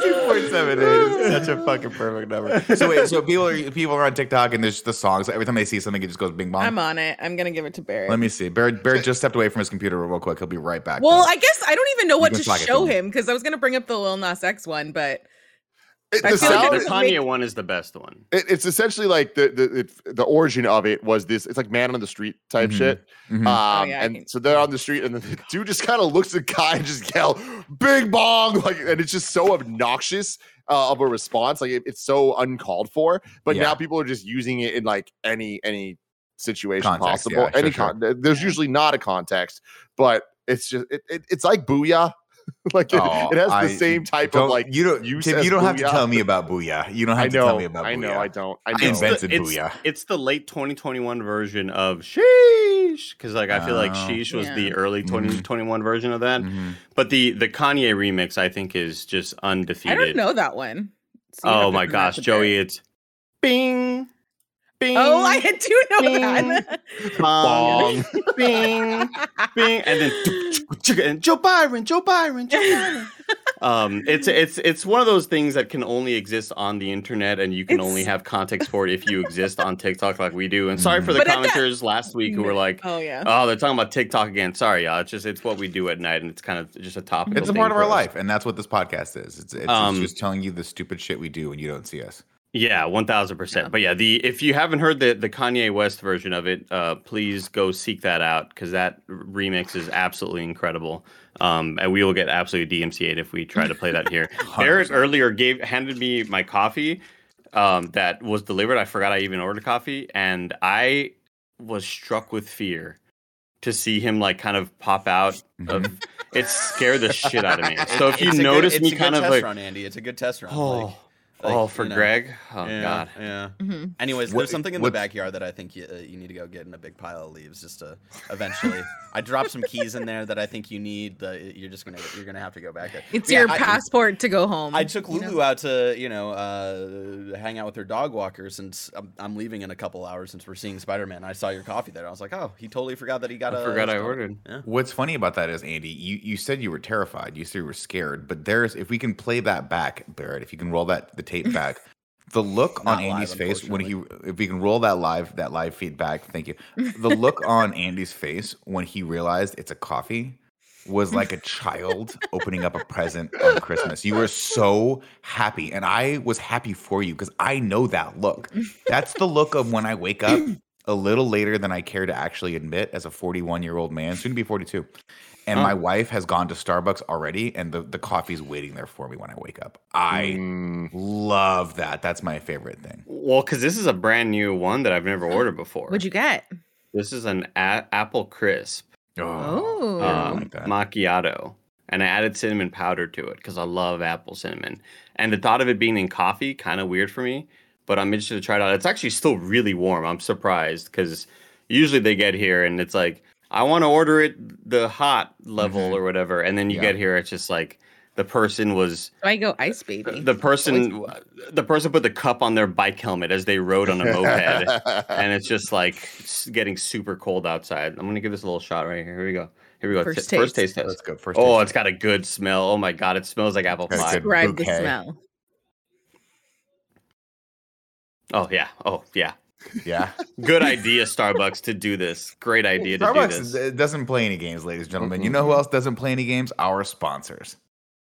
Two point seven eight is such a fucking perfect number. So wait, so people are people are on TikTok and there's the songs. Every time they see something, it just goes bing bong. I'm on it. I'm gonna give it to Barrett. Let me see. Barrett, Barrett just stepped away from his computer real quick. He'll be right back. well, though. I guess I don't even know what to show to him because I was gonna bring up the Lil Nas X one, but It- I the feel like the Kanye make- one is the best one. it- it's essentially like the the it, the origin of it was this. It's like man on the street type Mhm. shit. Mhm. Um, Oh, yeah, I and can- so they're on the street, and the dude just kind of looks at Kai and just yell, "Big bong!" Like, and it's just so obnoxious uh, of a response. Like, it- it's so uncalled for. But Yeah. now people are just using it in like any any situation Context, possible. yeah, any sure, con- there's usually not a context, but it's just it, it, it's like booyah. like it, Oh, it has I the same type of like you don't use Tim, you don't have to tell me about Booyah. You don't have I to tell know. me about I know. I don't. I I know. invented it's, Booyah. it's the late 2021 version of Sheesh because like I feel like Oh. Sheesh was the Yeah. early Mhm. 2021 version of that. Mhm. But the the Kanye remix I think is just undefeated. I don't know that one. So you have Oh to my gosh, Joey, it's Bing, Bing. Oh, I do know that. Bong, Bing, Bing, and then and Joe Byron, Joe Byron, Joe Byron. um, it's it's it's one of those things that can only exist on the internet, and you can only have context for it if you exist on TikTok like we do. And sorry for the But at that- commenters last week who were like, oh yeah. "Oh, they're talking about TikTok again." Sorry, y'all. It's just it's what we do at night, and it's kind of just a topic. It's a part of our life, and that's what this podcast is. It's, it's, Um, it's just telling you the stupid shit we do when you don't see us. Yeah, one thousand percent. But yeah, the if you haven't heard the the Kanye West version of it, uh, please go seek that out because that remix is absolutely incredible. Um, and we will get absolutely DMCA'd if we try to play that here. Barrett earlier gave handed me my coffee um, that was delivered. I forgot I even ordered coffee, and I was struck with fear to see him like kind of pop out of. it scared the shit out of me. So if you a good- notice me kind of like, run, Andy. It's a good test run. oh, like- like, oh, for you know. Greg, oh yeah, god. Yeah. Mhm. Anyways, What- there's something in the backyard that I think you, uh, you need to go get in a big pile of leaves just to eventually. I dropped some keys in there that I think you need. The, you're just gonna you're gonna have to go back there. It's Yeah, your I- passport to go home. I took you know? Lulu out to you know uh, hang out with her dog walker since I'm, I'm leaving in a couple hours since we're seeing Spider Man. I saw your coffee there. I was like, oh, he totally forgot that he got. I a forgot I ordered. Yeah. What's funny about that is, Andy, you, you said you were terrified. You said you were scared. But there's, if we can play that back, Barrett, if you can roll that the tape back, the look Not on Andy's live, face when he, if we can roll that live, that live feedback, thank you. The look on Andy's face when he realized it's a coffee was like a child opening up a present on Christmas. You were so happy, and I was happy for you because I know that look. That's the look of when I wake up a little later than I care to actually admit as a 41 year old man, soon to be 42. And Huh. my wife has gone to Starbucks already, and the, the coffee's waiting there for me when I wake up. I Mm, love that. That's my favorite thing. Well, because this is a brand new one that I've never ordered before. What'd you get? This is an a- apple crisp Oh. yeah, I um, like that. macchiato, and I added cinnamon powder to it because I love apple cinnamon. And the thought of it being in coffee kind of weird for me, but I'm interested to try it out. It's actually still really warm. I'm surprised because usually they get here and it's like I want to order it the hot level Mhm. or whatever, and then you Yeah. get here, it's just like the person was So I go ice baby. the person the person put the cup on their bike helmet as they rode on a moped and it's just like getting super cold outside i'm gonna give this a little shot right here here we go here we go First T- first taste. taste Let's go. First oh taste. it's got a good smell oh my god it smells like apple pie good- Describe the smell. oh yeah oh yeah yeah. good idea starbucks to do this great idea to do Starbucks this uh, doesn't play any games, ladies and gentlemen. You know who else doesn't play any games? Our sponsors.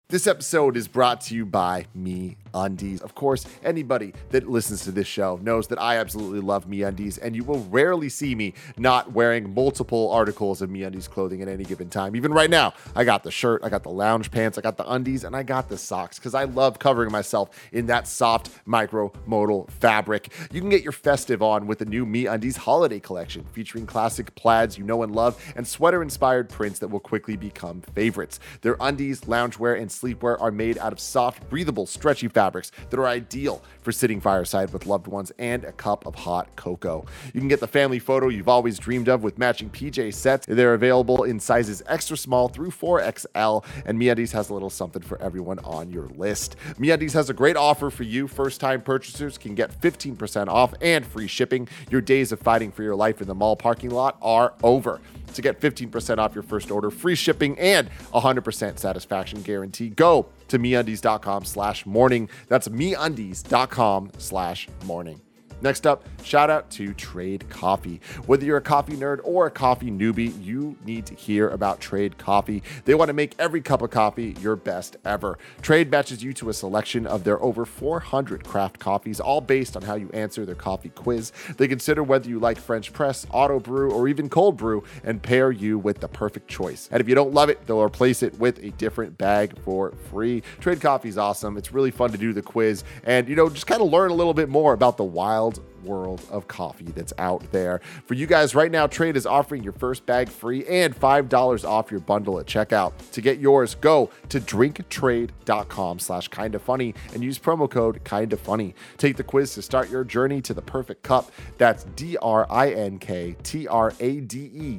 This episode is brought to you by Me Undies. Of course, anybody that listens to this show knows that I absolutely love Me Undies, and you will rarely see me not wearing multiple articles of Me Undies clothing at any given time. Even right now, I got the shirt, I got the lounge pants, I got the undies, and I got the socks because I love covering myself in that soft micro modal fabric. You can get your festive on with the new Me Undies holiday collection featuring classic plaids you know and love and sweater inspired prints that will quickly become favorites. Their undies, loungewear, and sleepwear are made out of soft, breathable, stretchy fabrics that are ideal for sitting fireside with loved ones and a cup of hot cocoa. You can get the family photo you've always dreamed of with matching PJ sets. They're available in sizes extra small through 4XL, and MeUndies has a little something for everyone on your list. MeUndies has a great offer for you. First-time purchasers can get 15% off and free shipping. Your days of fighting for your life in the mall parking lot are over. To get 15% off your first order, free shipping, and 100% satisfaction guarantee, go to meundies.com slash morning. That's meundies.com slash morning. Next up, shout out to Trade Coffee. Whether you're a coffee nerd or a coffee newbie, you need to hear about Trade Coffee. They want to make every cup of coffee your best ever. Trade matches you to a selection of their over 400 craft coffees, all based on how you answer their coffee quiz. They consider whether you like French press, auto brew, or even cold brew and pair you with the perfect choice. And if you don't love it, they'll replace it with a different bag for free. Trade Coffee is awesome. It's really fun to do the quiz and, you know, just kind of learn a little bit more about the wild spelled world of coffee that's out there. For you guys right now, Trade is offering your first bag free and $5 off your bundle at checkout. To get yours, go to drinktrade.com slash kinda funny and use promo code kinda funny. Take the quiz to start your journey to the perfect cup. That's D-R-I-N-K-T-R-A-D-E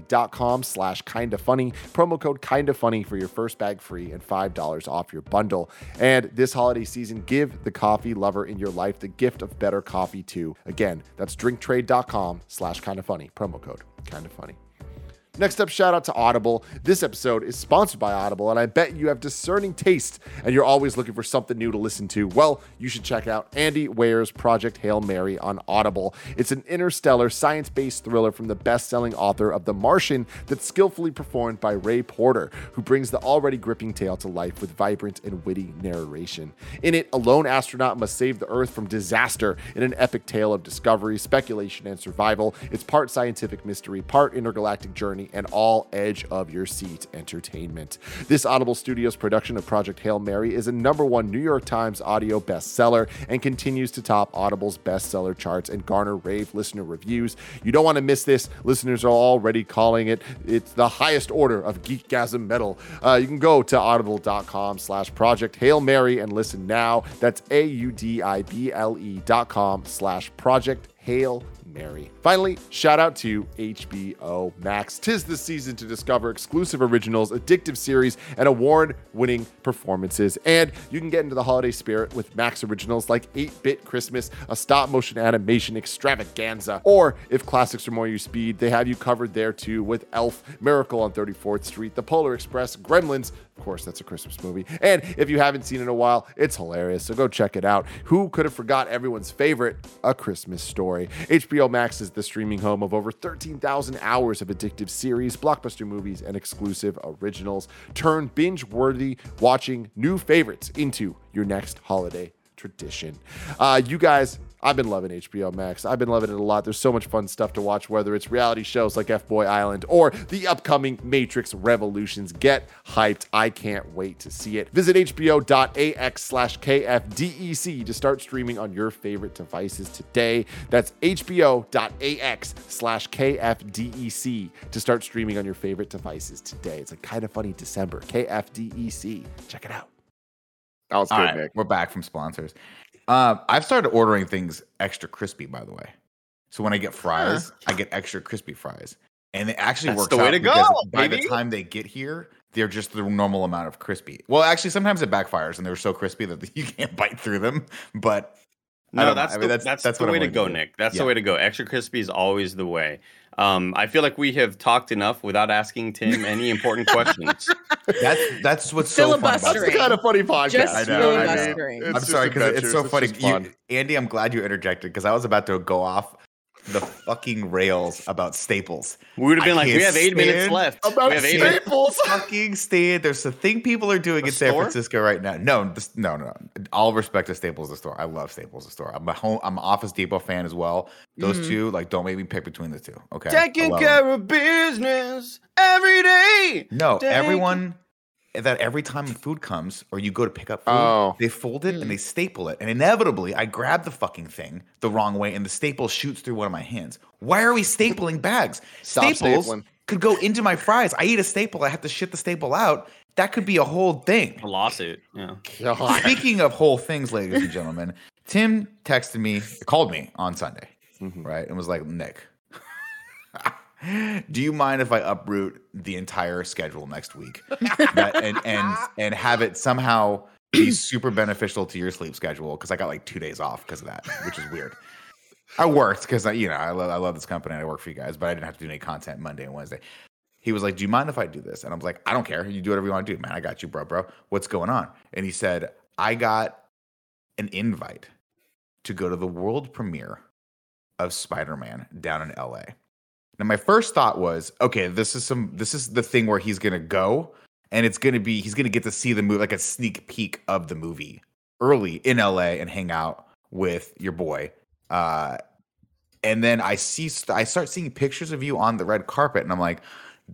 dot com slash kinda funny. Promo code kinda funny for your first bag free and $5 off your bundle. And this holiday season, give the coffee lover in your life the gift of better coffee too. Again, that's drinktrade.com slash kinda funny. Promo code kinda funny. Next up, shout out to Audible. This episode is sponsored by Audible, and I bet you have discerning taste and you're always looking for something new to listen to. Well, you should check out Andy Weir's Project Hail Mary on Audible. It's an interstellar science based thriller from the best selling author of The Martian that's skillfully performed by Ray Porter, who brings the already gripping tale to life with vibrant and witty narration. In it, a lone astronaut must save the Earth from disaster in an epic tale of discovery, speculation, and survival. It's part scientific mystery, part intergalactic journey and all edge of your seat entertainment. This Audible Studios production of Project Hail Mary is a number one New York Times audio bestseller and continues to top Audible's bestseller charts and garner rave listener reviews. You don't want to miss this. Listeners are already calling it it's the highest order of geekgasm metal. Uh, you can go to audible.com slash project Hail Mary and listen now. That's A-U-D-I-B-L-E dot com slash project Hail Mary. Finally, shout out to HBO Max. Tis the season to discover exclusive originals, addictive series, and award winning performances. And you can get into the holiday spirit with Max originals like 8 Bit Christmas, a stop motion animation extravaganza. Or if classics are more your speed, they have you covered there too with Elf, Miracle on 34th Street, The Polar Express, Gremlins. Of course, that's a Christmas movie. And if you haven't seen it in a while, it's hilarious. So go check it out. Who could have forgot everyone's favorite, A Christmas Story? HBO Max is the streaming home of over 13,000 hours of addictive series, blockbuster movies, and exclusive originals. Turn binge worthy watching new favorites into your next holiday tradition. Uh, you guys I've been loving HBO Max. I've been loving it a lot. There's so much fun stuff to watch, whether it's reality shows like F Boy Island or the upcoming Matrix Revolutions. Get hyped. I can't wait to see it. Visit hbom.ax slash KFDEC to start streaming on your favorite devices today. That's hbom.ax slash KFDEC to start streaming on your favorite devices today. It's a kind of funny December. KFDEC. Check it out. That was good, right, Nick. We're back from sponsors. Uh, I've started ordering things extra crispy, by the way. So when I get fries, huh. I get extra crispy fries, and it actually That's works the way out to go. By the time they get here, they're just the normal amount of crispy. Well, actually, sometimes it backfires, and they're so crispy that you can't bite through them. But no, that's, I mean, the, that's, that's that's the way to go, Nick. That's yeah. the way to go. Extra crispy is always the way. Um, I feel like we have talked enough without asking Tim any important questions. That's that's what's so fun about That's the kind of funny podcast. Just I know. I mean, I'm sorry because it's so it's funny. You, Andy, I'm glad you interjected because I was about to go off the fucking rails about staples. We would have been I like, we have eight minutes left. About we have eight staples. fucking stand. There's a thing people are doing the in San Francisco right now. No, this, no, no. All respect to Staples the store. I love Staples the store. I'm a home. I'm an Office Depot fan as well. Those mm. two, like, don't make me pick between the two. Okay, taking care them. of business every day. No, Taking- everyone that every time food comes or you go to pick up food, oh. they fold it mm. and they staple it. And inevitably, I grab the fucking thing the wrong way and the staple shoots through one of my hands. Why are we stapling bags? Stop Staples stapling. could go into my fries. I eat a staple, I have to shit the staple out. That could be a whole thing. A lawsuit. Yeah. Speaking of whole things, ladies and gentlemen, Tim texted me, called me on Sunday, mm-hmm. right? And was like, Nick. Do you mind if I uproot the entire schedule next week and and and have it somehow be super beneficial to your sleep schedule? Because I got like two days off because of that, which is weird. I worked because I, you know, I love I love this company and I work for you guys, but I didn't have to do any content Monday and Wednesday. He was like, "Do you mind if I do this?" And I was like, "I don't care. You do whatever you want to do, man. I got you, bro, bro. What's going on?" And he said, "I got an invite to go to the world premiere of Spider-Man down in LA." Now my first thought was, okay, this is some this is the thing where he's gonna go and it's gonna be he's gonna get to see the movie like a sneak peek of the movie early in LA and hang out with your boy. Uh and then I see I start seeing pictures of you on the red carpet and I'm like,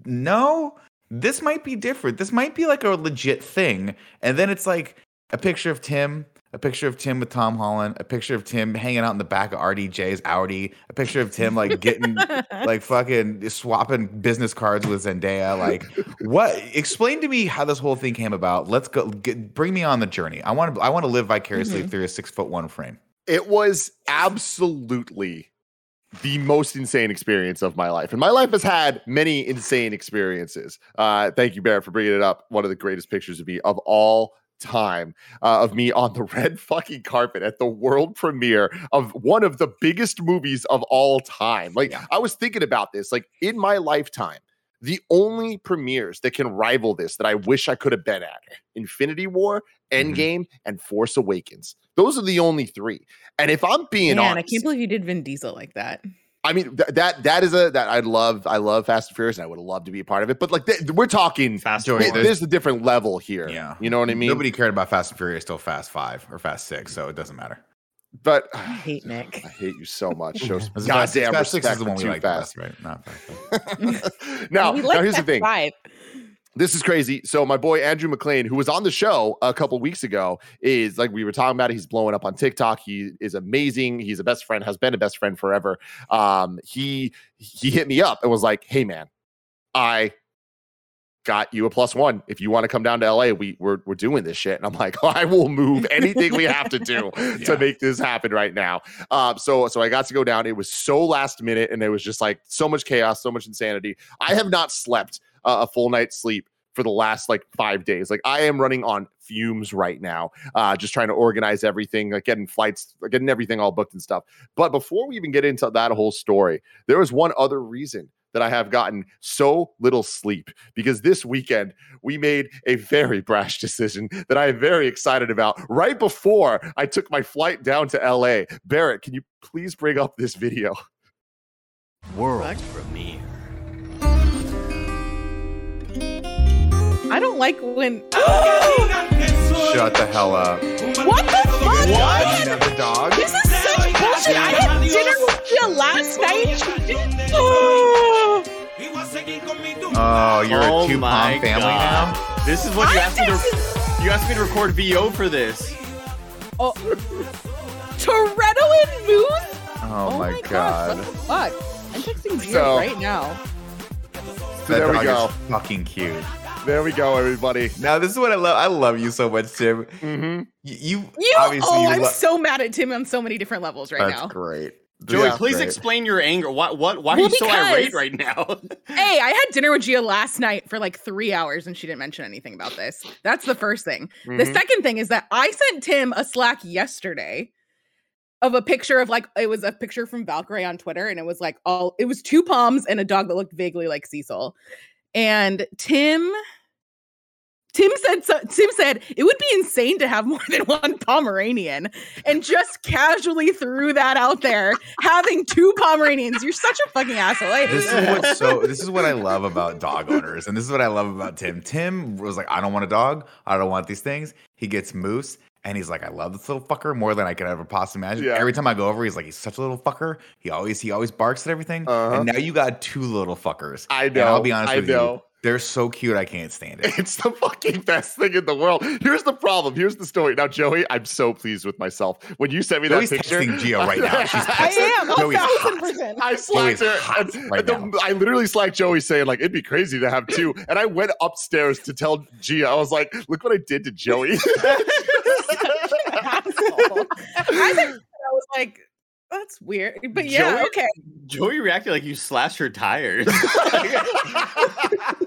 no, this might be different. This might be like a legit thing. And then it's like a picture of Tim a picture of Tim with Tom Holland, a picture of Tim hanging out in the back of RDJ's Audi, a picture of Tim like getting like fucking swapping business cards with Zendaya. Like, what? Explain to me how this whole thing came about. Let's go. Get, bring me on the journey. I want to. I want to live vicariously mm-hmm. through a six foot one frame. It was absolutely the most insane experience of my life. And my life has had many insane experiences. Uh, thank you, Barrett, for bringing it up. One of the greatest pictures of me of all time uh, of me on the red fucking carpet at the world premiere of one of the biggest movies of all time. Like, yeah. I was thinking about this, like, in my lifetime, the only premieres that can rival this that I wish I could have been at Infinity War, mm-hmm. Endgame, mm-hmm. and Force Awakens. Those are the only three. And if I'm being Man, honest, I can't believe you did Vin Diesel like that. I mean th- that that is a that I love I love Fast and Furious and I would love to be a part of it but like th- we're talking Fast Joey, there's, there's, a different level here. Yeah. You know what I mean? Nobody cared about Fast and Furious till Fast Five or Fast Six so it doesn't matter. But I hate Nick. I hate you so much. So goddamn Fast Six is the one we like fast. best right? Not Fast now, now here's the thing. Five this is crazy. So my boy Andrew McLean, who was on the show a couple weeks ago, is like we were talking about. It, he's blowing up on TikTok. He is amazing. He's a best friend. Has been a best friend forever. Um, he he hit me up and was like, "Hey man, I got you a plus one. If you want to come down to LA, we we're we're doing this shit." And I'm like, "I will move anything we have to do yeah. to make this happen right now." Um, so so I got to go down. It was so last minute, and it was just like so much chaos, so much insanity. I have not slept uh, a full night's sleep for the last like five days. Like I am running on fumes right now, uh, just trying to organize everything, like getting flights, getting everything all booked and stuff. But before we even get into that whole story, there was one other reason that I have gotten so little sleep because this weekend we made a very brash decision that I am very excited about. Right before I took my flight down to LA, Barrett, can you please bring up this video? World. I don't like when. Shut the hell up. What the fuck? What? Another dog? This is such bullshit. I had dinner with you last night. Oh, you're oh a two pom family God. now? This is what you asked me to. You asked me to record VO for this. Oh, Toretto and Moose. Oh, oh my, my god. What the fuck? I'm texting Gia so, right now. So there we go. fucking cute. There we go, everybody. Now this is what I love. I love you so much, Tim. Mm-hmm. You, you, obviously. Oh, you I'm lo- so mad at Tim on so many different levels right now. That's now. great. Joey, yeah, please great. explain your anger. What? What? Why well, are you so irate right now? hey, I had dinner with Gia last night for like three hours, and she didn't mention anything about this. That's the first thing. Mm-hmm. The second thing is that I sent Tim a Slack yesterday of a picture of like it was a picture from Valkyrie on Twitter, and it was like all it was two poms and a dog that looked vaguely like Cecil. And Tim Tim said so, Tim said it would be insane to have more than one Pomeranian, and just casually threw that out there, having two Pomeranians. You're such a fucking asshole. this is what so. This is what I love about dog owners, and this is what I love about Tim. Tim was like, I don't want a dog. I don't want these things. He gets Moose. And he's like, I love this little fucker more than I could ever possibly imagine. Yeah. Every time I go over, he's like, he's such a little fucker. He always he always barks at everything. Uh-huh. And now you got two little fuckers. I know. And I'll be honest I with know. you they're so cute, I can't stand it. It's the fucking best thing in the world. Here's the problem. Here's the story. Now, Joey, I'm so pleased with myself. When you sent me Joey's that picture, texting Gia right now. She's I am. Joey's hot. I slacked her. And, right and the, I literally slacked Joey saying like it'd be crazy to have two. And I went upstairs to tell Gia. I was like, look what I did to Joey. I was like, that's weird. But yeah, Joey, okay. Joey reacted like you slashed her tires.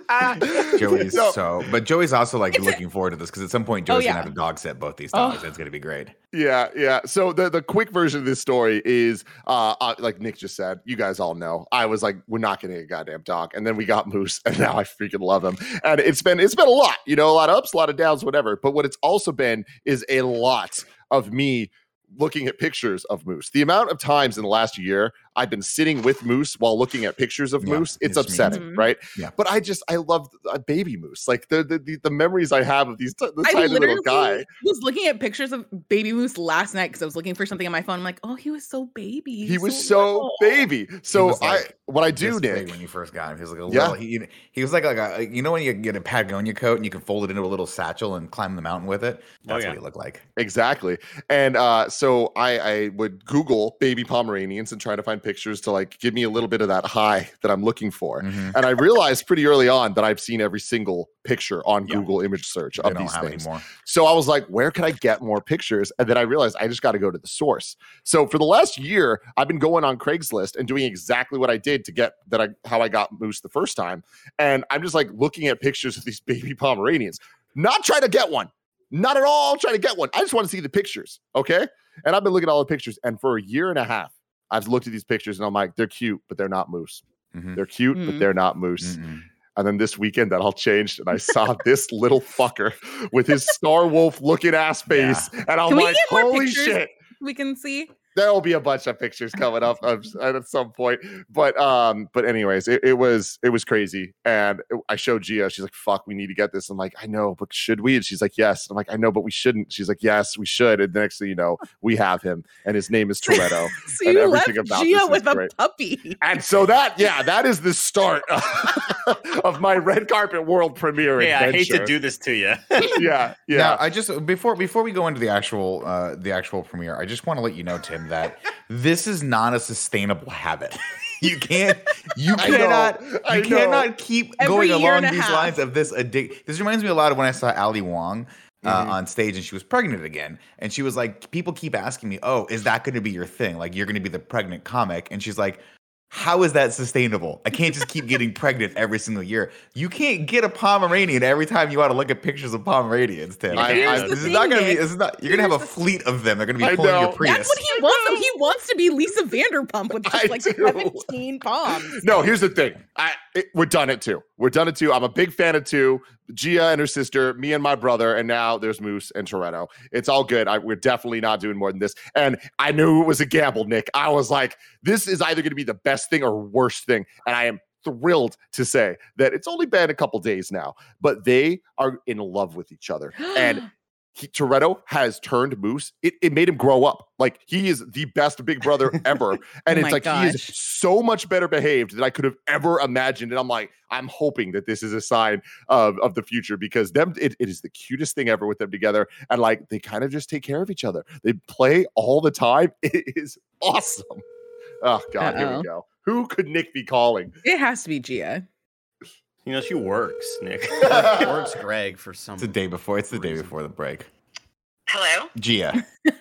Joey's so, so, but Joey's also like looking forward to this because at some point oh, Joey's oh, yeah. gonna have a dog set both these dogs. Oh. It's gonna be great. Yeah, yeah. So the the quick version of this story is, uh, uh, like Nick just said, you guys all know. I was like, we're not getting a goddamn dog, and then we got Moose, and now I freaking love him. And it's been it's been a lot, you know, a lot of ups, a lot of downs, whatever. But what it's also been is a lot of me looking at pictures of moose. The amount of times in the last year I've been sitting with moose while looking at pictures of yeah, moose, it's, it's upsetting, mm-hmm. right? Yeah. But I just I love a baby moose. Like the the, the, the memories I have of these t- the tiny little guy. was looking at pictures of baby moose last night because I was looking for something on my phone. I'm like, oh, he was so baby. He, he was so, baby. So like, I what I do, Nick, when you first got him, he was like a yeah. little. He, he was like like a you know when you get a Patagonia coat and you can fold it into a little satchel and climb the mountain with it. Oh, That's oh, yeah. what he looked like. Exactly. And uh, so I I would Google baby Pomeranians and try to find pictures to like give me a little bit of that high that I'm looking for. Mm-hmm. And I realized pretty early on that I've seen every single picture on yeah. Google image search of these things. So I was like, where can I get more pictures? And then I realized I just got to go to the source. So for the last year, I've been going on Craigslist and doing exactly what I did to get that I how I got Moose the first time. And I'm just like looking at pictures of these baby Pomeranians, not trying to get one. Not at all trying to get one. I just want to see the pictures. Okay. And I've been looking at all the pictures. And for a year and a half, I've looked at these pictures and I'm like, they're cute, but they're not moose. Mm-hmm. They're cute, mm-hmm. but they're not moose. Mm-hmm. And then this weekend that all changed, and I saw this little fucker with his Star Wolf looking ass face, yeah. and I'm like, holy shit! We can see there will be a bunch of pictures coming up at some point. But um, but anyways, it, it was it was crazy, and I showed Gia. She's like, "Fuck, we need to get this." I'm like, "I know, but should we?" And she's like, "Yes." I'm like, "I know, but we shouldn't." She's like, "Yes, we should." And the next thing you know, we have him, and his name is Toretto. so and everything about Gia with a great. puppy, and so that yeah, that is the start of my red carpet world premiere. Yeah, I hate to do this to you. yeah, yeah. Now, I just before before we go into the actual uh the actual premiere, I just want to let you know, Tim that this is not a sustainable habit. you can't you cannot you cannot keep Every going along these half. lines of this addict. This reminds me a lot of when I saw Ali Wong uh, mm-hmm. on stage and she was pregnant again. And she was like, people keep asking me, Oh, is that going to be your thing? Like, you're going to be the pregnant comic. And she's like, how is that sustainable? I can't just keep getting pregnant every single year. You can't get a Pomeranian every time you want to look at pictures of Pomeranians, Tim. I, I, this is not going to be. This is not. You're going to have a fleet of them. They're going to be pulling your Prius. That's what he wants. He wants to be Lisa Vanderpump with just like 17 poms. No, here's the thing. I it, we're done at two. We're done at two. I'm a big fan of two. Gia and her sister, me and my brother, and now there's Moose and Toretto. It's all good. I, we're definitely not doing more than this. And I knew it was a gamble, Nick. I was like, this is either going to be the best thing or worst thing. And I am thrilled to say that it's only been a couple days now, but they are in love with each other. and he, Toretto has turned Moose. It, it made him grow up. Like he is the best big brother ever. Oh and oh it's like gosh. he is so much better behaved than I could have ever imagined. And I'm like, I'm hoping that this is a sign of, of the future because them it, it is the cutest thing ever with them together. And like they kind of just take care of each other. They play all the time. It is awesome. Oh God, Uh-oh. here we go. Who could Nick be calling? It has to be Gia. You know, she works, Nick. works Greg for some. It's the day before. It's the reason. day before the break. Hello. Gia.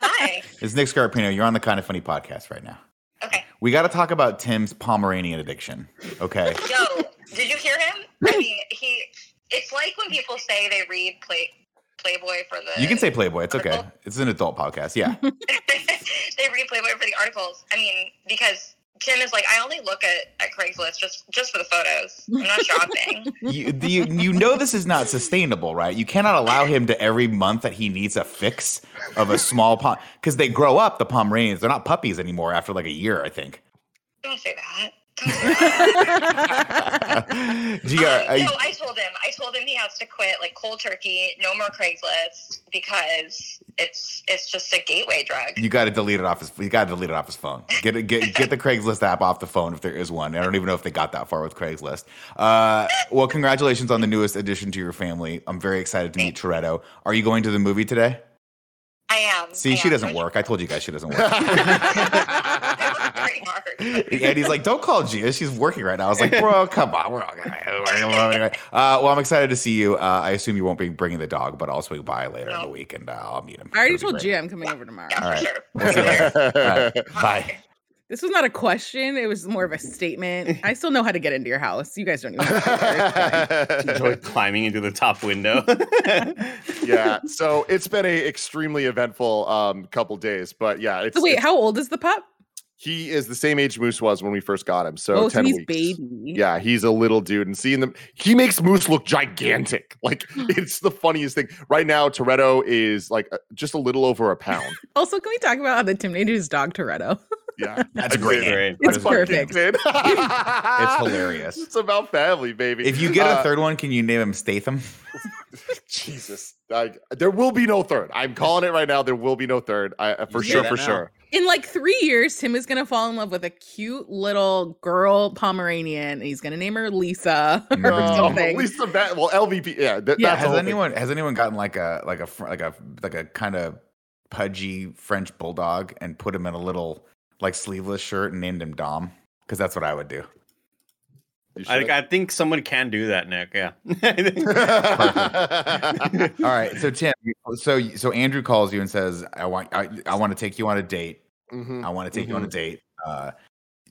Hi. It's Nick Scarpino. You're on the Kind of Funny podcast right now. Okay. We got to talk about Tim's Pomeranian addiction. Okay. Yo, did you hear him? I mean, he. It's like when people say they read play, Playboy for the. You can say Playboy. It's article. okay. It's an adult podcast. Yeah. they read Playboy for the articles. I mean, because Tim is like, I only look at, at Craigslist just just for the photos. I'm not shopping. you, you you know this is not sustainable, right? You cannot allow him to every month that he needs a fix of a small pom because they grow up. The Pomeranians, they're not puppies anymore after like a year, I think. Don't say that. Uh, I, no, I told him. I told him he has to quit like cold turkey, no more Craigslist because it's it's just a gateway drug. You got to delete it off his. You got to delete it off his phone. Get it. Get get the Craigslist app off the phone if there is one. I don't even know if they got that far with Craigslist. Uh, well, congratulations on the newest addition to your family. I'm very excited to meet Toretto. Are you going to the movie today? I am. See, I she am. doesn't work. I told you guys she doesn't work. and he's like, "Don't call Gia. She's working right now." I was like, "Bro, come on, we're all gonna." Uh, well, I'm excited to see you. Uh, I assume you won't be bringing the dog, but I'll swing by later no. in the week and uh, I'll meet him. I already told Gia I'm coming over tomorrow. Yeah, all right, sure. we'll see you later. All right. Bye. This was not a question. It was more of a statement. I still know how to get into your house. You guys don't even have Enjoy climbing into the top window. yeah. So it's been a extremely eventful um, couple days, but yeah. It's, so wait, it's, how old is the pup? He is the same age Moose was when we first got him. So oh, 10 so he's weeks. baby. Yeah, he's a little dude. And seeing them, he makes Moose look gigantic. Like it's the funniest thing. Right now, Toretto is like uh, just a little over a pound. Also, can we talk about how the Tim Nader's dog Toretto? Yeah, That's a great name. It's That is fucking perfect. It's hilarious. It's about family, baby. If you get a Uh, third one, can you name him Statham? Jesus, I, there will be no third. I'm calling it right now. There will be no third. I, uh, for You sure, for now. sure. In like three years, Tim is gonna fall in love with a cute little girl Pomeranian, and he's gonna name her Lisa or No. something. At least ba- well, LVP. Yeah, th- Yeah. that's has whole thing. anyone has anyone gotten like a like a like a like a kind of pudgy French bulldog and put him in a little like sleeveless shirt and named him Dom? Because that's what I would do. You I. I think someone can do that, Nick. Yeah. All right, so Tim, so so Andrew calls you and says, "I want I, I want to take you on a date. Mhm. I want to take you on a date. Uh,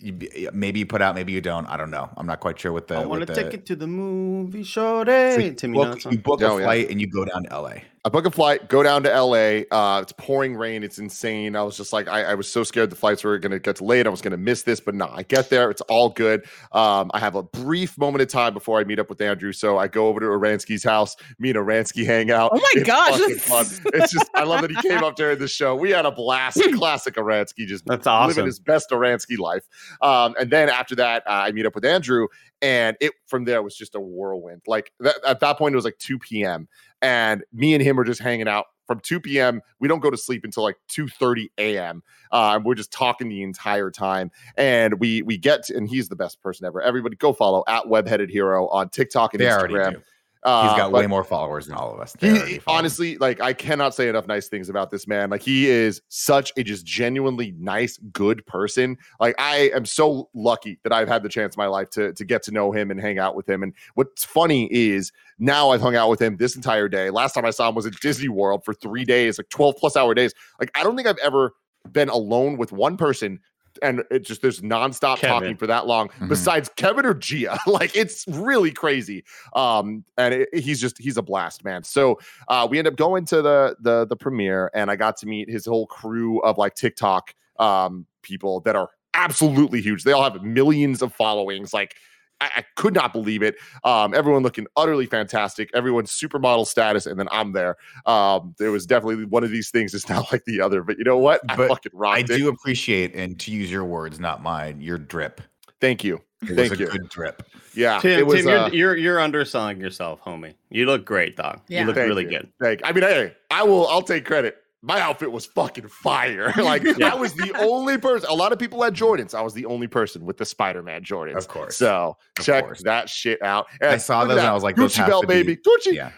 you, maybe you put out, maybe you don't. I don't know. I'm not quite sure what the. I want to the, take it to the movie show so day. you Tim, you know book, you book Oh, a yeah. flight and you go down to LA. I book a flight, go down to LA. Uh, it's pouring rain. It's insane. I was just like, I, I was so scared the flights were going to get delayed. I was going to miss this, but no, I get there. It's all good. Um, I have a brief moment of time before I meet up with Andrew. So I go over to Aransky's house, me and Aransky hang out. Oh my It's gosh, fun. It's just, I love that he came up during the show. We had a blast. Classic Aransky, just That's awesome. living his best Aransky life. Um, and then after that, uh, I meet up with Andrew, and it from there was just a whirlwind. Like that, at that point, it was like 2 p.m. and me and him are just hanging out from 2 p.m. We don't go to sleep until like 2:30 a.m. Uh, and we're just talking the entire time. And we we get to, and he's the best person ever. Everybody go follow at Webheaded Hero on TikTok and They Instagram. Do. Uh, He's got way more followers than all of us. He, already follow him. honestly, like I cannot say enough nice things about this man. Like he is such a just genuinely nice, good person. Like I am so lucky that I've had the chance in my life to to get to know him and hang out with him. And what's funny is now I've hung out with him this entire day. Last time I saw him was at Disney World for three days, like 12 plus hour days. Like I don't think I've ever been alone with one person and it just there's nonstop Kevin. talking for that long Mhm. besides Kevin or Gia. like it's really crazy. Um, and it, he's just he's a blast, man. So uh, we end up going to the the the premiere, and I got to meet his whole crew of like TikTok um people that are absolutely huge. They all have millions of followings. Like I, I could not believe it. Um, everyone looking utterly fantastic. Everyone supermodel status, and then I'm there. Um, there was definitely one of these things is not like the other, but you know what? I But fucking rocked I it. do appreciate, and to use your words, not mine, your drip. Thank you. It Thank was you. a good drip. Yeah, Tim, it was. Tim you're, uh, you're you're underselling yourself, homie. You look great, dog. Yeah. You look Thank really you. good. Thank. I mean, hey, I will. I'll take credit. My outfit was fucking fire. like Yeah. I was the only person. A lot of people had Jordans. I was the only person with the Spider-Man Jordans. Of course. So Of check course. that shit out. I saw those and. I was like, those Gucci belt, to be- baby. Gucci. Yeah.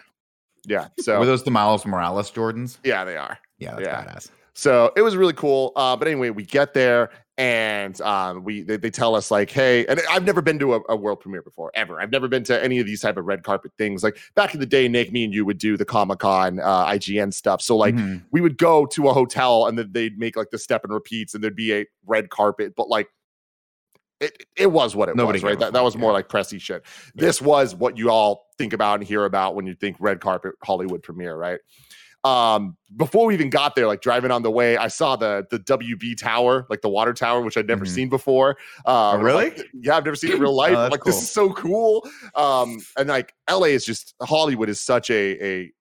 Yeah. So Were those the Miles Morales Jordans? yeah, they are. Yeah, that's Yeah. badass. So it was really cool. Uh, but anyway, we get there and um, we they, they tell us like, hey, and I've never been to a, a world premiere before ever. I've never been to any of these type of red carpet things. Like back in the day, Nick, me and you would do the Comic Con, uh, IGN stuff. So like Mhm. we would go to a hotel and then they'd make like the step and repeats and there'd be a red carpet, but like. It, it was what it Nobody was, right? That, that was more yeah. like pressy shit. This was what you all think about and hear about when you think red carpet Hollywood premiere, right? Um before we even got there like driving on the way i saw the the wb tower like the water tower which i'd never Mhm. seen before. Uh Oh, really? like, yeah i've never seen it in real life. Oh, like this is so cool. Um and like la is just hollywood is such a a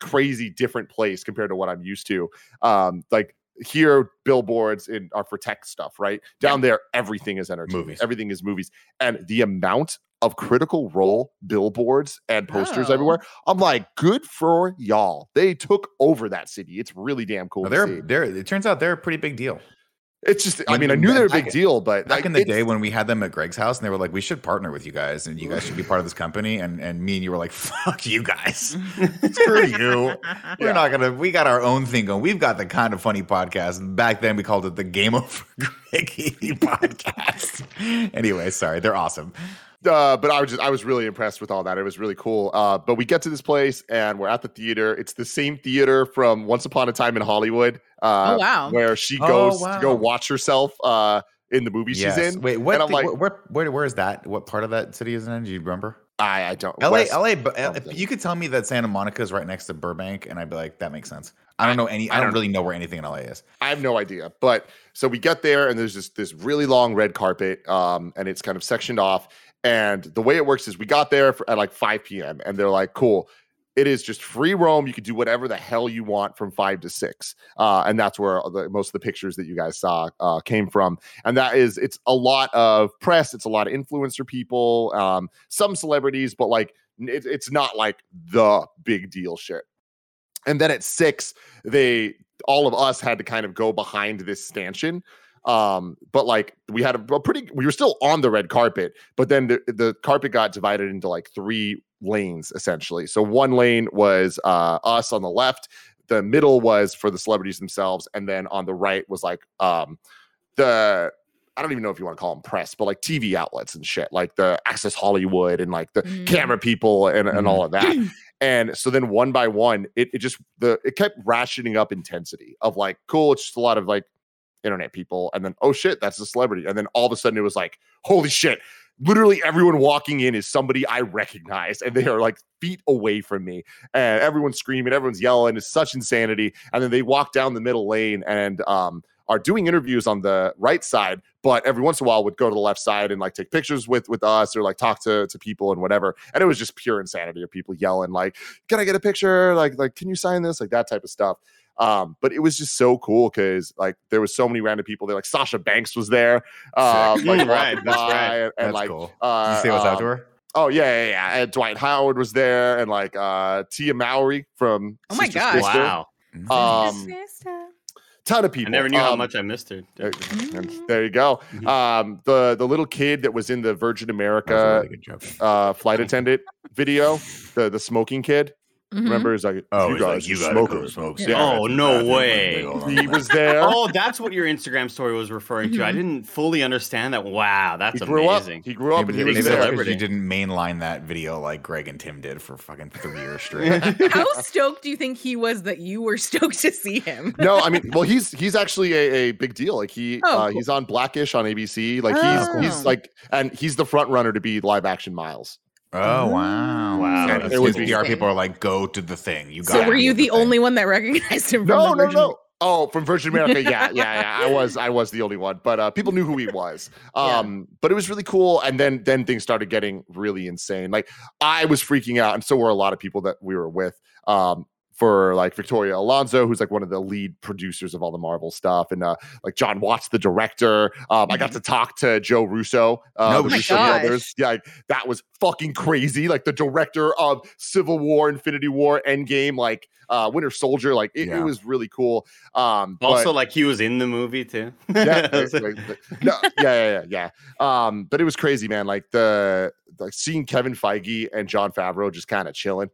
crazy different place compared to what i'm used to. Um like here billboards in are for tech stuff right? Down there everything is entertainment. Movies. everything is movies. And the amount of critical role billboards and posters Oh. everywhere i'm like good for y'all they took over that city it's really damn cool Well, they're see. they're. It turns out they're a pretty big deal. it's just i mean i knew they were a back- big deal but Back like, in the day when we had them at Greg's house, and they were like, "We should partner with you guys, and you guys should be part of this company." And and me and you were like, "Fuck you guys, screw you. We're Yeah. not gonna. We got our own thing going. We've got the kind of funny podcast. Back then, we called it the Game Over Greggy podcast. anyway, sorry, they're awesome. Uh, but I was just I was really impressed with all that. It was really cool. Uh, but we get to this place and we're at the theater. It's the same theater from Once Upon a Time in Hollywood. Uh, Oh, wow. Where she Oh, goes to go watch herself uh, in the movie Yes. she's in. Wait, what? And I'm the- like- where, where? Where is that? What part of that city is it in? Do you remember? I, I don't. LA, West, LA, but uh, you could tell me that Santa Monica is right next to Burbank, and I'd be like, that makes sense. I don't know any. I, I don't, really know where anything in LA is. I have no idea. But so we get there, and there's this this really long red carpet, um, and it's kind of sectioned off. And the way it works is we got there for, at like 5 p.m. and they're like, cool. It is just free roam. You can do whatever the hell you want from five to six, uh, and that's where the, most of the pictures that you guys saw uh, came from. And that is, it's a lot of press. It's a lot of influencer people, um, some celebrities, but like it, it's not like the big deal shit. And then at six, they all of us had to kind of go behind this stanchion um but like we had a, a, pretty we were still on the red carpet but then the, the carpet got divided into like three lanes essentially so one lane was uh us on the left the middle was for the celebrities themselves and then on the right was like um the I don't even know if you want to call them press, but like TV outlets and shit, like the Access Hollywood and like the mm. camera people and, and all of that. and so then one by one, it, it just the it kept rationing up intensity of like, cool, it's just a lot of like internet people, and then oh shit, that's a celebrity, and then all of a sudden it was like, holy shit, literally everyone walking in is somebody I recognize, and they are like feet away from me, and everyone's screaming, everyone's yelling, it's such insanity, and then they walk down the middle lane, and um are doing interviews on the right side, but every once in a while would go to the left side and like take pictures with with us or like talk to to people and whatever. And it was just pure insanity of people yelling like, "Can I get a picture? Like like can you sign this? Like that type of stuff." Um, but it was just so cool because like there was so many random people there. Like Sasha Banks was there. Um, like, right, that's right. And, and like, cool. uh, Did you say what's um, outdoor? Oh yeah, yeah, yeah. And Dwight Howard was there, and like uh Tia Mowry from. Oh my god! Wow. Um, ton of people. I never knew um, how much I missed her. There, there you go. Mm-hmm. Um, the the little kid that was in the Virgin America really uh, flight attendant video, the the smoking kid. Mm-hmm. Remember, he's like, oh, you guys, like, you smokers. Smokes. Yeah. Oh, no way. He was there. oh, that's what your Instagram story was referring to. Mm-hmm. I didn't fully understand that. Wow, that's he grew amazing. Up. He grew up maybe, and he was a celebrity. He didn't mainline that video like Greg and Tim did for fucking three years straight. How stoked do you think he was that you were stoked to see him? no, I mean, well, he's he's actually a, a big deal. Like he oh, uh, cool. he's on Blackish on ABC. Like oh. he's he's like, and he's the front runner to be live action Miles. Oh wow! Wow! And it was PR people are like, "Go to the thing." You got. So were you the, the only one that recognized him? no, no, no. Oh, from Virgin America, yeah, yeah, yeah. I was, I was the only one, but uh, people knew who he was. Um, yeah. but it was really cool. And then, then things started getting really insane. Like I was freaking out, and so were a lot of people that we were with. Um, for like Victoria Alonso, who's like one of the lead producers of all the Marvel stuff, and uh, like Jon Watts, the director. Um, I got mm-hmm. to talk to Joe Russo, uh, oh the Russo brothers. Yeah, like, that was fucking crazy. Like the director of Civil War, Infinity War, Endgame, like uh, Winter Soldier. Like it, yeah. it was really cool. Um, also, but, like he was in the movie too. yeah, like, no, yeah, yeah, yeah, yeah. Um, but it was crazy, man. Like the like seeing Kevin Feige and Jon Favreau just kind of chilling.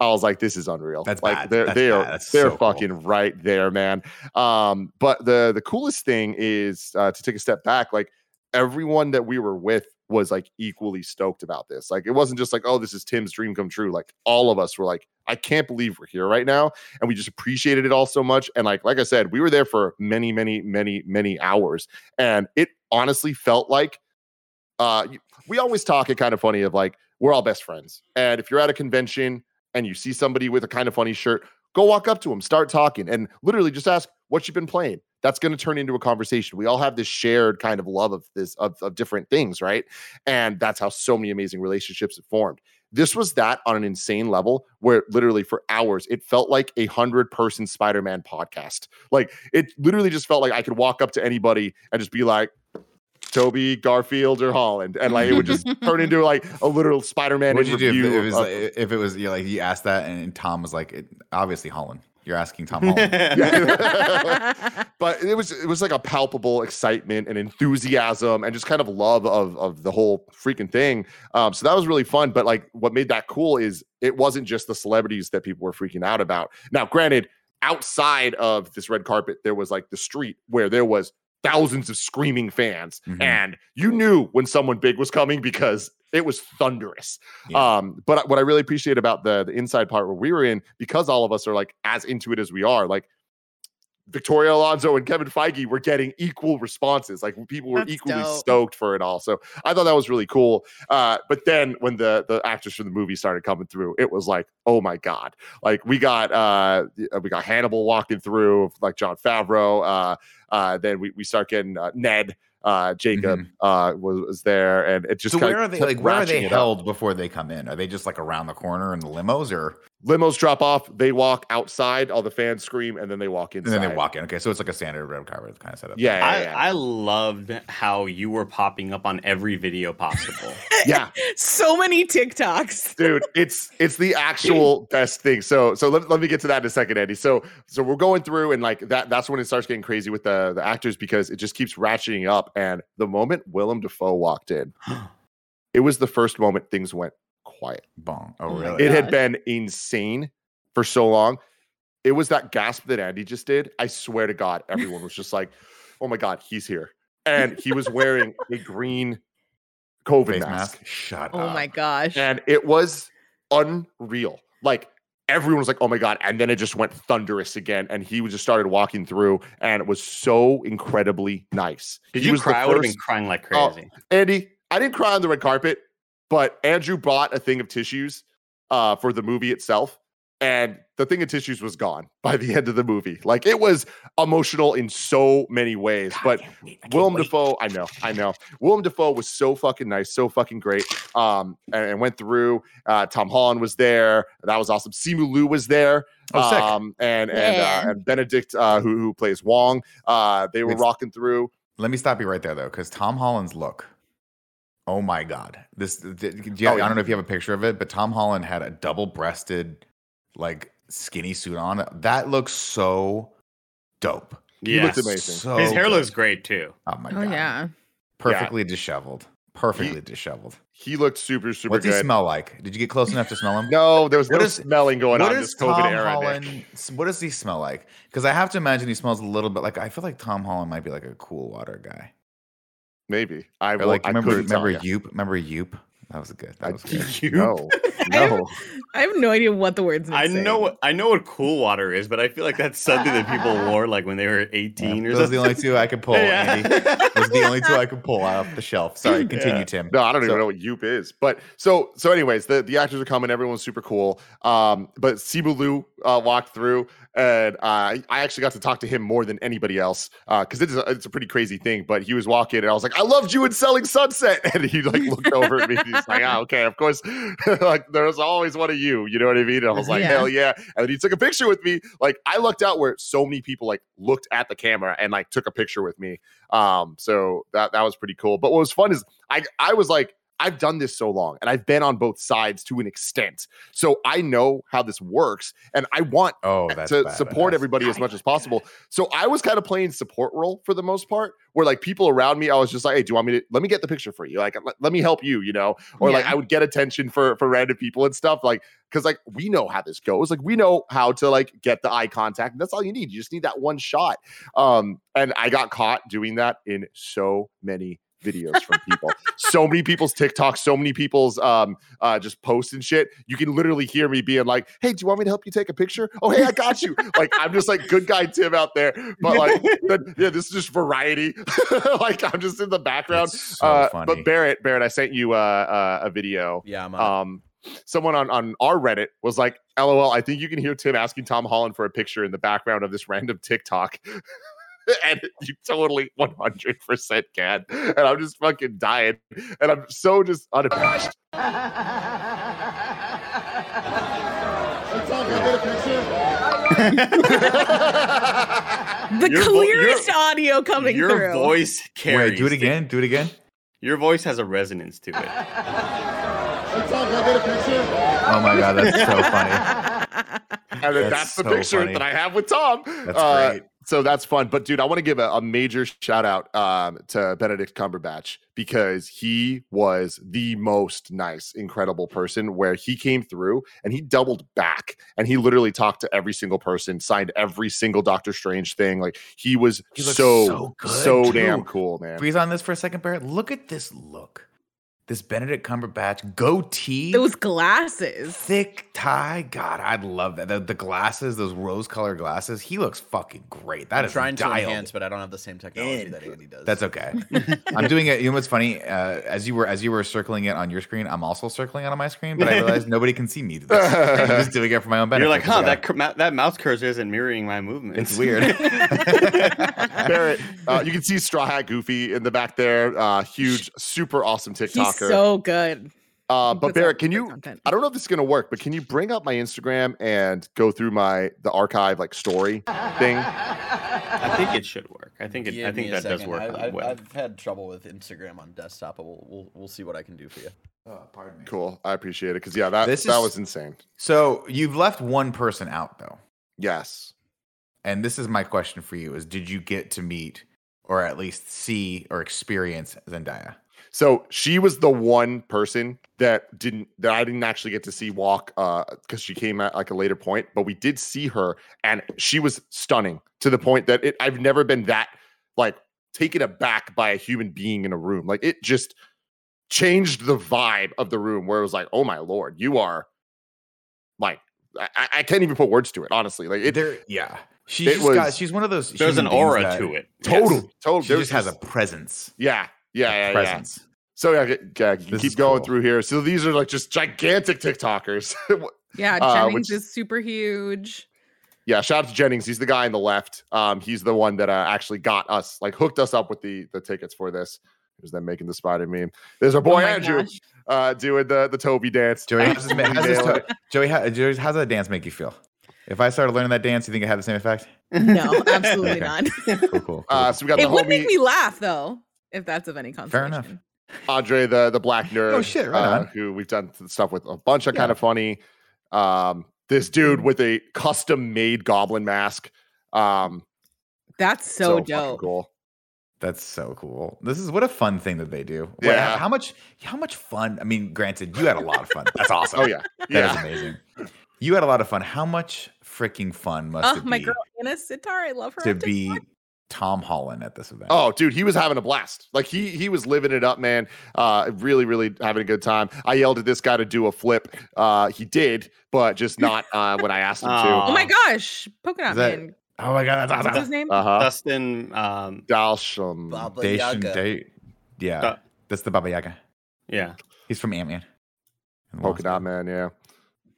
I was like, this is unreal. That's like bad. they're That's they are they're so fucking cool. right there, man. Um, but the the coolest thing is uh, to take a step back, like everyone that we were with was like equally stoked about this. Like it wasn't just like, oh, this is Tim's dream come true. Like all of us were like, I can't believe we're here right now. And we just appreciated it all so much. And like, like I said, we were there for many, many, many, many hours. And it honestly felt like uh we always talk it kind of funny of like we're all best friends. And if you're at a convention and you see somebody with a kind of funny shirt, go walk up to them, start talking, and literally just ask what you've been playing. That's going to turn into a conversation. We all have this shared kind of love of this of, of different things, right? And that's how so many amazing relationships have formed. This was that on an insane level where literally for hours it felt like a hundred person Spider-Man podcast. Like it literally just felt like I could walk up to anybody and just be like, Tobey, Garfield, or Holland, and like it would just turn into like a literal Spider-Man. What would you do if it was of, like, if it was you know, like you asked that and Tom was like, it, obviously Holland. You're asking Tom Holland. but it was it was like a palpable excitement and enthusiasm and just kind of love of of the whole freaking thing. Um, so that was really fun. But like what made that cool is it wasn't just the celebrities that people were freaking out about. Now, granted, outside of this red carpet, there was like the street where there was thousands of screaming fans mm-hmm. and you knew when someone big was coming because it was thunderous yeah. um but what i really appreciate about the the inside part where we were in because all of us are like as into it as we are like Victoria Alonso and Kevin Feige were getting equal responses. Like people were That's equally dope. stoked for it all. So I thought that was really cool. Uh, but then when the the actors from the movie started coming through, it was like, oh my god! Like we got uh we got Hannibal walking through, like Jon Favreau. Uh, uh, then we we start getting uh, Ned. Uh, Jacob uh, was, was there, and it just Mm-hmm. So where are they? Like where are they ratcheting it up. held before they come in? Are they just like around the corner in the limos, or Limos drop off, they walk outside, all the fans scream, and then they walk inside. and then they walk in? Okay, so it's like a standard red carpet kind of setup. Yeah, yeah, I, yeah. I loved how you were popping up on every video possible. yeah. So many TikToks. dude it's it's the actual best thing so so let, let me get to that in a second andy so so we're going through and like that that's when it starts getting crazy with the the actors because it just keeps ratcheting up and the moment willem dafoe walked in it was the first moment things went quiet Bong. Oh Oh, really? it had been insane for so long it was that gasp that andy just did i swear to god everyone was just like oh my god he's here and he was wearing a green covid mask mask. Shut Oh up. my gosh. and it was unreal. Like everyone was like, "Oh my god!" And then it just went thunderous again, and he just started walking through, and it was so incredibly nice. Did He you was cry? I would have been crying like Oh, crazy. Andy, I didn't cry on the red carpet, but Andrew bought a thing of tissues uh, for the movie itself, and the thing of tissues was gone by the end of the movie. Like it was emotional in so many ways, but. Willem Dafoe, I know, I know. Willem Dafoe was so fucking nice, so fucking great. Um, and, and went through. Uh, Tom Holland was there. That was awesome. Simu Liu was there. Oh, sick. Um, and and Yeah. uh, and Benedict, uh, who who plays Wong. Uh, they were It's- rocking through. Let me stop you right there though, because Tom Holland's look. Oh my god! This. th- th- do you- Oh, I don't know if you have a picture of it, but Tom Holland had a double-breasted, like skinny suit on. That looks so dope. He Yeah. looked amazing. So His hair good. looks great too. Oh my oh god! yeah. Perfectly disheveled. Perfectly disheveled. He looked super super What's he smell like? Did you get close enough to smell him? No, there was What no is- smelling going What on does this COVID Tom era. Holland? What does he smell like? Because I have to imagine he smells a little bit like. I feel like Tom Holland might be like a cool water guy. Maybe I will. like I remember couldn't remember ya. Yoop? Remember Yoop? That was good. That was good. You- no, I have- no. I have no idea what the words. I mean. know I know what cool water is, but I feel like that's something that people wore like when they were 18 or Those are the only two I could pull, Yeah. Andy. Those the only two I could pull off the shelf. Sorry, continue, Yeah. Tim. No, I don't So- even know what Yoop is. But so so anyways, the, the actors are coming, everyone's super cool. Um, but Simu Liu uh, walked through and uh, I actually got to talk to him more than anybody else because it's a, it's a pretty crazy thing. But he was walking and I was like, I loved you in Selling Sunset. And he like looked over at me. And He's like, ah, okay, of course. like there's always one of you. You know what I mean? And I was like, Yeah. hell yeah. And then he took a picture with me. Like I looked out where so many people like looked at the camera and like took a picture with me. Um, so that that was pretty cool. But what was fun is I I was like, I've done this so long and I've been on both sides to an extent. So I know how this works and I want Oh, to badass. support everybody as much as possible. So I was kind of playing support role for the most part, where like people around me, I was just like, hey, do you want me to let me get the picture for you? Like, let, let me help you, you know? Or like I would get attention for for random people and stuff. Like, because like we know how this goes. Like we know how to like get the eye contact. And That's all you need. You just need that one shot. Um, and I got caught doing that in so many videos from people. so many people's TikToks, so many people's um uh just posts and shit. You can literally hear me being like, "Hey, do you want me to help you take a picture?" "Oh, hey, I got you." like I'm just like good guy Tim out there, but like then, yeah, this is just variety. like I'm just in the background. So uh, funny. but Barrett, Barrett, I sent you uh, uh, a video. Yeah, I'm on. Um, someone on on our Reddit was like, "LOL, I think you can hear Tim asking Tom Holland for a picture in the background of this random TikTok." and you totally 100% can. And I'm just fucking dying. And I'm so just unabashed. the Your vo- your- clearest audio coming Your through. Your voice carries. Wait, do it again. Do it again. Your voice has a resonance to it. Oh my god, that's so funny. And That's that's, the so picture funny. that I have with Tom. That's Uh, great. So that's fun. But dude, I want to give a, a major shout out um, to Benedict Cumberbatch because he was the most nice, incredible person where he came through and he doubled back and he literally talked to every single person, signed every single Doctor Strange thing. Like he was He so, so so, damn cool, man. Breathe on this for a second, Barrett. Look at this look. This Benedict Cumberbatch goatee, those glasses, thick tie. God, I'd love that. The, the glasses, those rose-colored glasses. He looks fucking great. That I'm is trying to dialed. enhance, but I don't have the same technology that Andy does. That's okay. I'm doing it. You know what's funny? Uh, as you were as you were circling it on your screen, I'm also circling it on my screen, but I realized nobody can see me. Do this. I'm just doing it for my own benefit. You're like, huh? That cur- ma- that mouse cursor isn't mirroring my movement. it's weird. Barrett, uh, you can see Straw Hat Goofy in the back there. Uh, huge, super awesome he's TikToker. so good. uh, but Barrett, can you? content. I don't know if this is gonna work, but can you bring up my Instagram and go through my the archive like story thing? I think it should work. I think it. I think me a that does work I, on I've. I've had trouble with Instagram on desktop, but we'll, we'll we'll see what I can do for you. oh, pardon me. Cool, I appreciate it because yeah, that This that is- was insane. So you've left one person out though, Yes. and this is my question for you: Is did you get to meet or at least see or experience Zendaya? So she was the one person that didn't that I didn't actually get to see walk uh because she came at like a later point, but we did see her and she was stunning to the point that it I've never been that like taken aback by a human being in a room. Like it just changed the vibe of the room where it was like, oh my lord, you are like I, I- I can't even put words to it, honestly. Like it there, yeah. She's it just got, was- she's one of those. There's an aura that- to it. total, Yes. total. She there just has a presence. yeah, yeah, a yeah, yeah. presence. So yeah, yeah, keep going cool. through here. So these are like just gigantic TikTokers. Yeah, Uh, Jennings which- is super huge. yeah, shout out to Jennings. He's the guy on the left. Um, he's the one that uh, actually got us, like, hooked us up with the the tickets for this. Here's them making the spider meme. There's our boy oh Andrew gosh. uh, doing the the Tobey dance. Joey, how's this, how's this to- Joey, how, Joey, how's that dance make you feel? If I started learning that dance, you think it had the same effect? No, absolutely Okay. not. Cool, cool. cool. Uh, so we got the it the would make homie me laugh though, if that's of any consolation. Fair enough. Andre, the the black nerd. Oh, shit, right uh, on. Who we've done stuff with a bunch of Yeah. kind of funny. Um, this dude with a custom made goblin mask. Um, That's so, fucking dope. cool. That's so cool. This is what a fun thing that they do. What- Yeah. how much? How much fun? I mean, granted, you had a lot of fun. That's awesome. Oh yeah, That is yeah. amazing. You had a lot of fun. How much freaking fun must Oh, it my girl Anna Sitar, I love her. to be TikTok. Tom Holland at this event? Oh, dude, he was having a blast. Like he he was living it up, man. Uh, really, really having a good time. I yelled at this guy to do a flip. Uh, he did, but just not uh, when I asked him to. Oh my gosh, Polka Dot that- Man. Oh my god, that's What's his name? Uh huh. Dustin. Um, Dalsham. Baba Dacian Yaga. Day- Yeah, Uh, that's the Baba Yaga. yeah. He's from Ant Man. Polka dot man. Yeah.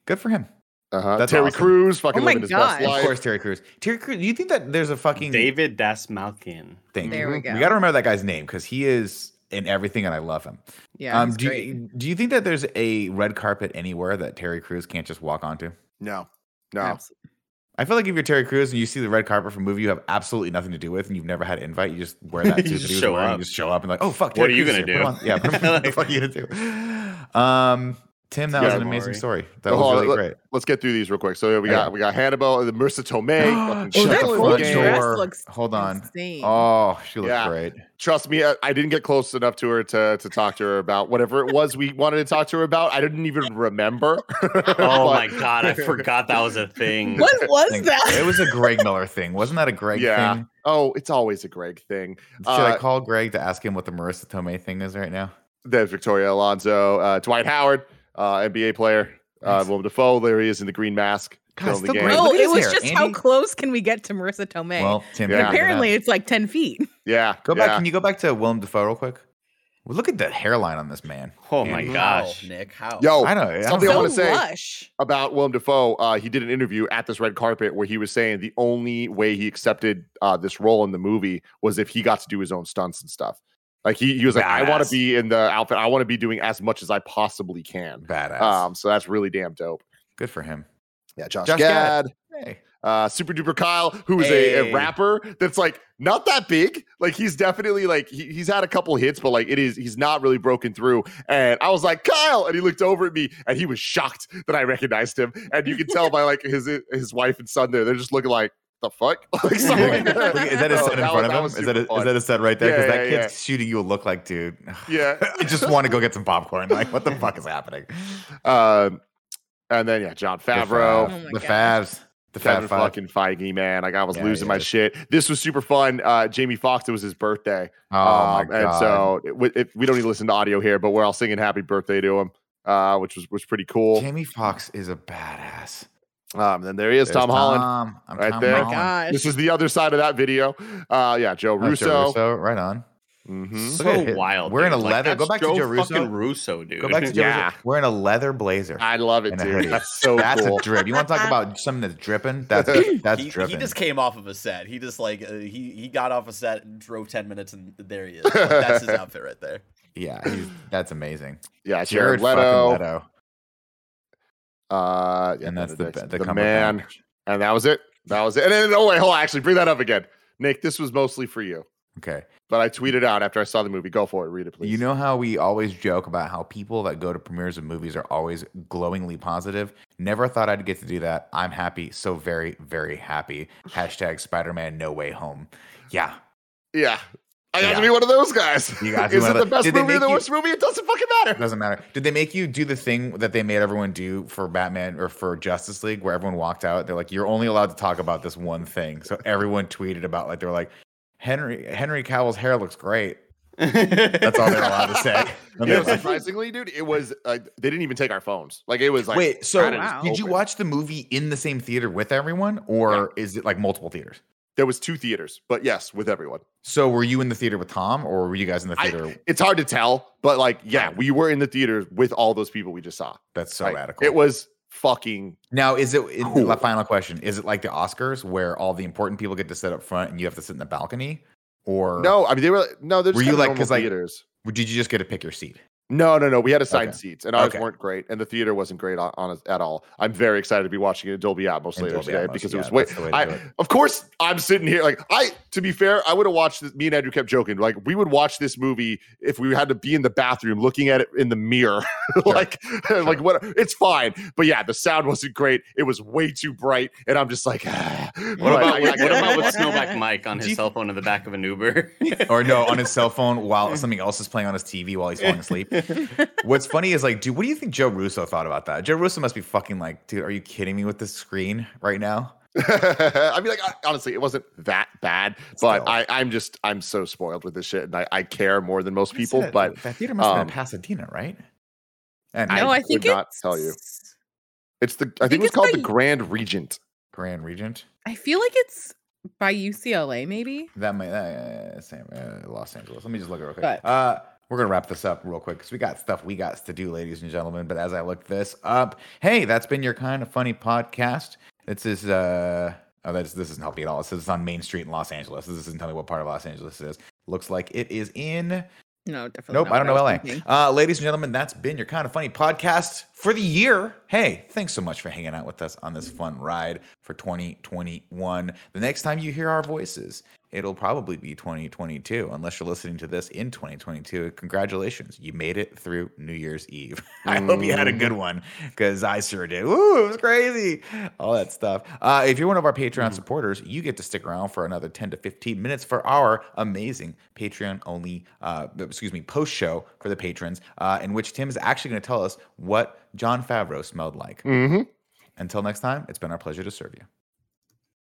Good for him. Uh huh. That's Terry awesome. Crews fucking Oh my living his gosh. best Of course, Terry Crews. Terry Crews. Do you think that there's a fucking David Dastmalchian. thing? There we go. We got to remember that guy's name because he is in everything, and I love him. Yeah, um, he's do great. you, do you think that there's a red carpet anywhere that Terry Crews can't just walk onto? No. No. Abs- I feel like if you're Terry Crews and you see the red carpet for a movie you have absolutely nothing to do with, and you've never had an invite, you just wear that You suit just that he was show wearing, up. You just show up and like, oh fuck, What are you Crews gonna here. Put on- Yeah, put him- what the fuck are you gonna do? Um, Tim, that was an amazing Maury. story. That Oh, was really let- great. Let's get through these real quick. So we Okay. got we got Hannibal, the Marisa Tomei. fucking Oh, that killing the game. dress door. looks Hold on. insane. Oh, she looks Yeah. great. Trust me, I, I didn't get close enough to her to to talk to her about whatever it was we wanted to talk to her about. I didn't even remember. Oh my god, I forgot that was a thing. What was that? It was a Greg Miller thing. Wasn't that a Greg Yeah. thing? Oh, it's always a Greg thing. Should I Uh, call Greg to ask him what the Marisa Tomei thing is right now? There's Victoria Alonso, uh, Dwight Howard, uh, NBA player, uh, Nice. Willem Dafoe. There he is in the green mask. God, the game. great. No, it was hair, just how close can we get to Marisa Tomei? Well, Tim, Yeah. look at that. apparently it's like ten feet. Yeah, Go back. yeah. Can you go back to Willem Dafoe real quick? Well, look at the hairline on this man. Oh my gosh. How, Nick? How? Yo, I know. I don't something I wanna say- lush. about Willem Dafoe, uh, he did an interview at this red carpet where he was saying the only way he accepted uh, this role in the movie was if he got to do his own stunts and stuff. Like he, he was like, I want to be in the outfit. I want to be doing as much as I possibly can. Badass. Um, so that's really damn dope. Good for him. Yeah, Josh, Josh Gad, Gad. Hey. uh, Super Duper Kyle, who is a, a rapper that's like not that big. Like he's definitely like he, he's had a couple hits, but like it is he's not really broken through. And I was like Kyle, and he looked over at me and he was shocked that I recognized him. And you can tell by like his his wife and son there, they're just looking like the fuck. like, something like Look, that. is that his So son in front was- of him? Is that a, super is that a set right there? Because Yeah, that yeah, kid's shooting you a look like, dude. Yeah. I just want to go get some popcorn. Like, what the fuck is happening? Um, and then yeah, Jon The Favreau. Oh the gosh. Favs. The Kevin fucking Feige, man. Like I was yeah, losing my shit. This was super fun. Uh, Jamie Foxx, it was his birthday. Oh um, And so it, it, we don't need to listen to audio here, but we're all singing happy birthday to him, uh, which was was pretty cool. Jamie Foxx is a badass. Um, then there he is, Tom, Tom Holland, right Tom there. Holland. This is the other side of that video. Uh, yeah, Joe Russo. Oh, Joe Russo, right on. Mm-hmm. So wild. We're in a leather. Like, go back Joe to Joe Russo. Russo, dude. Go back to Joe yeah. Russo. We're in a leather blazer. I love it, dude. That's so that's cool. a drip. You want to talk about something that's dripping? That's that's he, dripping. He just came off of a set. He just like uh, he he got off a set and drove ten minutes, and there he is. Like, that's his outfit right there. Yeah, that's amazing. Yeah, Jared, Jared Leto. Leto. Uh, and that's the the, the man. And that was it. That was it. And then, oh wait, hold on. Actually, bring that up again, Nick. This was mostly for you. Okay. But I tweeted out after I saw the movie. Go for it. Read it, please. You know how we always joke about how people that go to premieres of movies are always glowingly positive? Never thought I'd get to do that. I'm happy. So very, very happy. Hashtag Spider Man No Way Home. Yeah. Yeah. I got yeah. to be one of those guys. You got Is it the best movie or the worst movie? It doesn't fucking matter. It doesn't matter. Did they make you do the thing that they made everyone do for Batman or for Justice League, where everyone walked out? They're like, "You're only allowed to talk about this one thing." So everyone tweeted about like they were like, Henry Henry Cavill's hair looks great. That's all they're allowed to say. Yeah, surprisingly, dude, it was uh, they didn't even take our phones. Like it was like wait. So wow. did you watch the movie in the same theater with everyone, or yeah. is it like multiple theaters? There was two theaters, but yes, with everyone. So were you in the theater with Tom, or were you guys in the theater? I, it's hard to tell, but like, yeah, we were in the theater with all those people we just saw. That's so like, radical. It was fucking. Now, is it cool. the final question? Is it like the Oscars where all the important people get to sit up front and you have to sit in the balcony? Or no, I mean they were no. They're were you like because like theaters. Did you just get to pick your seat? No, no, no. We had assigned okay. seats, and ours okay. weren't great, and the theater wasn't great on, on at all. I'm very excited to be watching it in Dolby Atmos later Dolby today Atmos, because yeah, it was way. I, of course, I'm sitting here like I. To be fair, I would have watched this. Me and Andrew kept joking like we would watch this movie if we had to be in the bathroom looking at it in the mirror, like sure. like what? It's fine, but yeah, the sound wasn't great. It was way too bright, and I'm just like, ah. what about what about with Snowbike Mike on his cell phone in the back of an Uber, or no, on his cell phone while something else is playing on his TV while he's falling asleep? What's funny is like, dude, what do you think Joe Russo thought about that? Joe Russo must be fucking like, dude, are you kidding me with this screen right now? I mean, like honestly, it wasn't that bad, but I, I'm just I'm so spoiled with this shit, and I, I care more than most people. Said, but that theater must um, have been in um, Pasadena, right? And no, I, I think not tell you. It's the I, I think, think, it's, called by, the Grand Regent. Grand Regent. I feel like it's by UCLA, maybe. That might uh, same uh, Los Angeles. Let me just look it real quick. But, uh, we're gonna wrap this up real quick because we got stuff we got to do, ladies and gentlemen. But as I look this up, hey, that's been your kind of funny podcast. This is uh oh, that's this isn't helping at all. It says it's on Main Street in Los Angeles. This doesn't tell me what part of Los Angeles it is. Looks like it is in no, definitely. Nope, I don't know LA. Uh, ladies and gentlemen, that's been your kind of funny podcast for the year. Hey, thanks so much for hanging out with us on this fun ride for 2021. The next time you hear our voices, it'll probably be 2022, unless you're listening to this in 2022. Congratulations, you made it through New Year's Eve. I hope you had a good one because I sure did. Ooh, it was crazy. All that stuff. Uh, if you're one of our Patreon mm. supporters, you get to stick around for another 10 to 15 minutes for our amazing Patreon only, uh, excuse me, post show for the patrons, uh, in which Tim is actually going to tell us what Jon Favreau smelled like. Mm-hmm. Until next time, it's been our pleasure to serve you.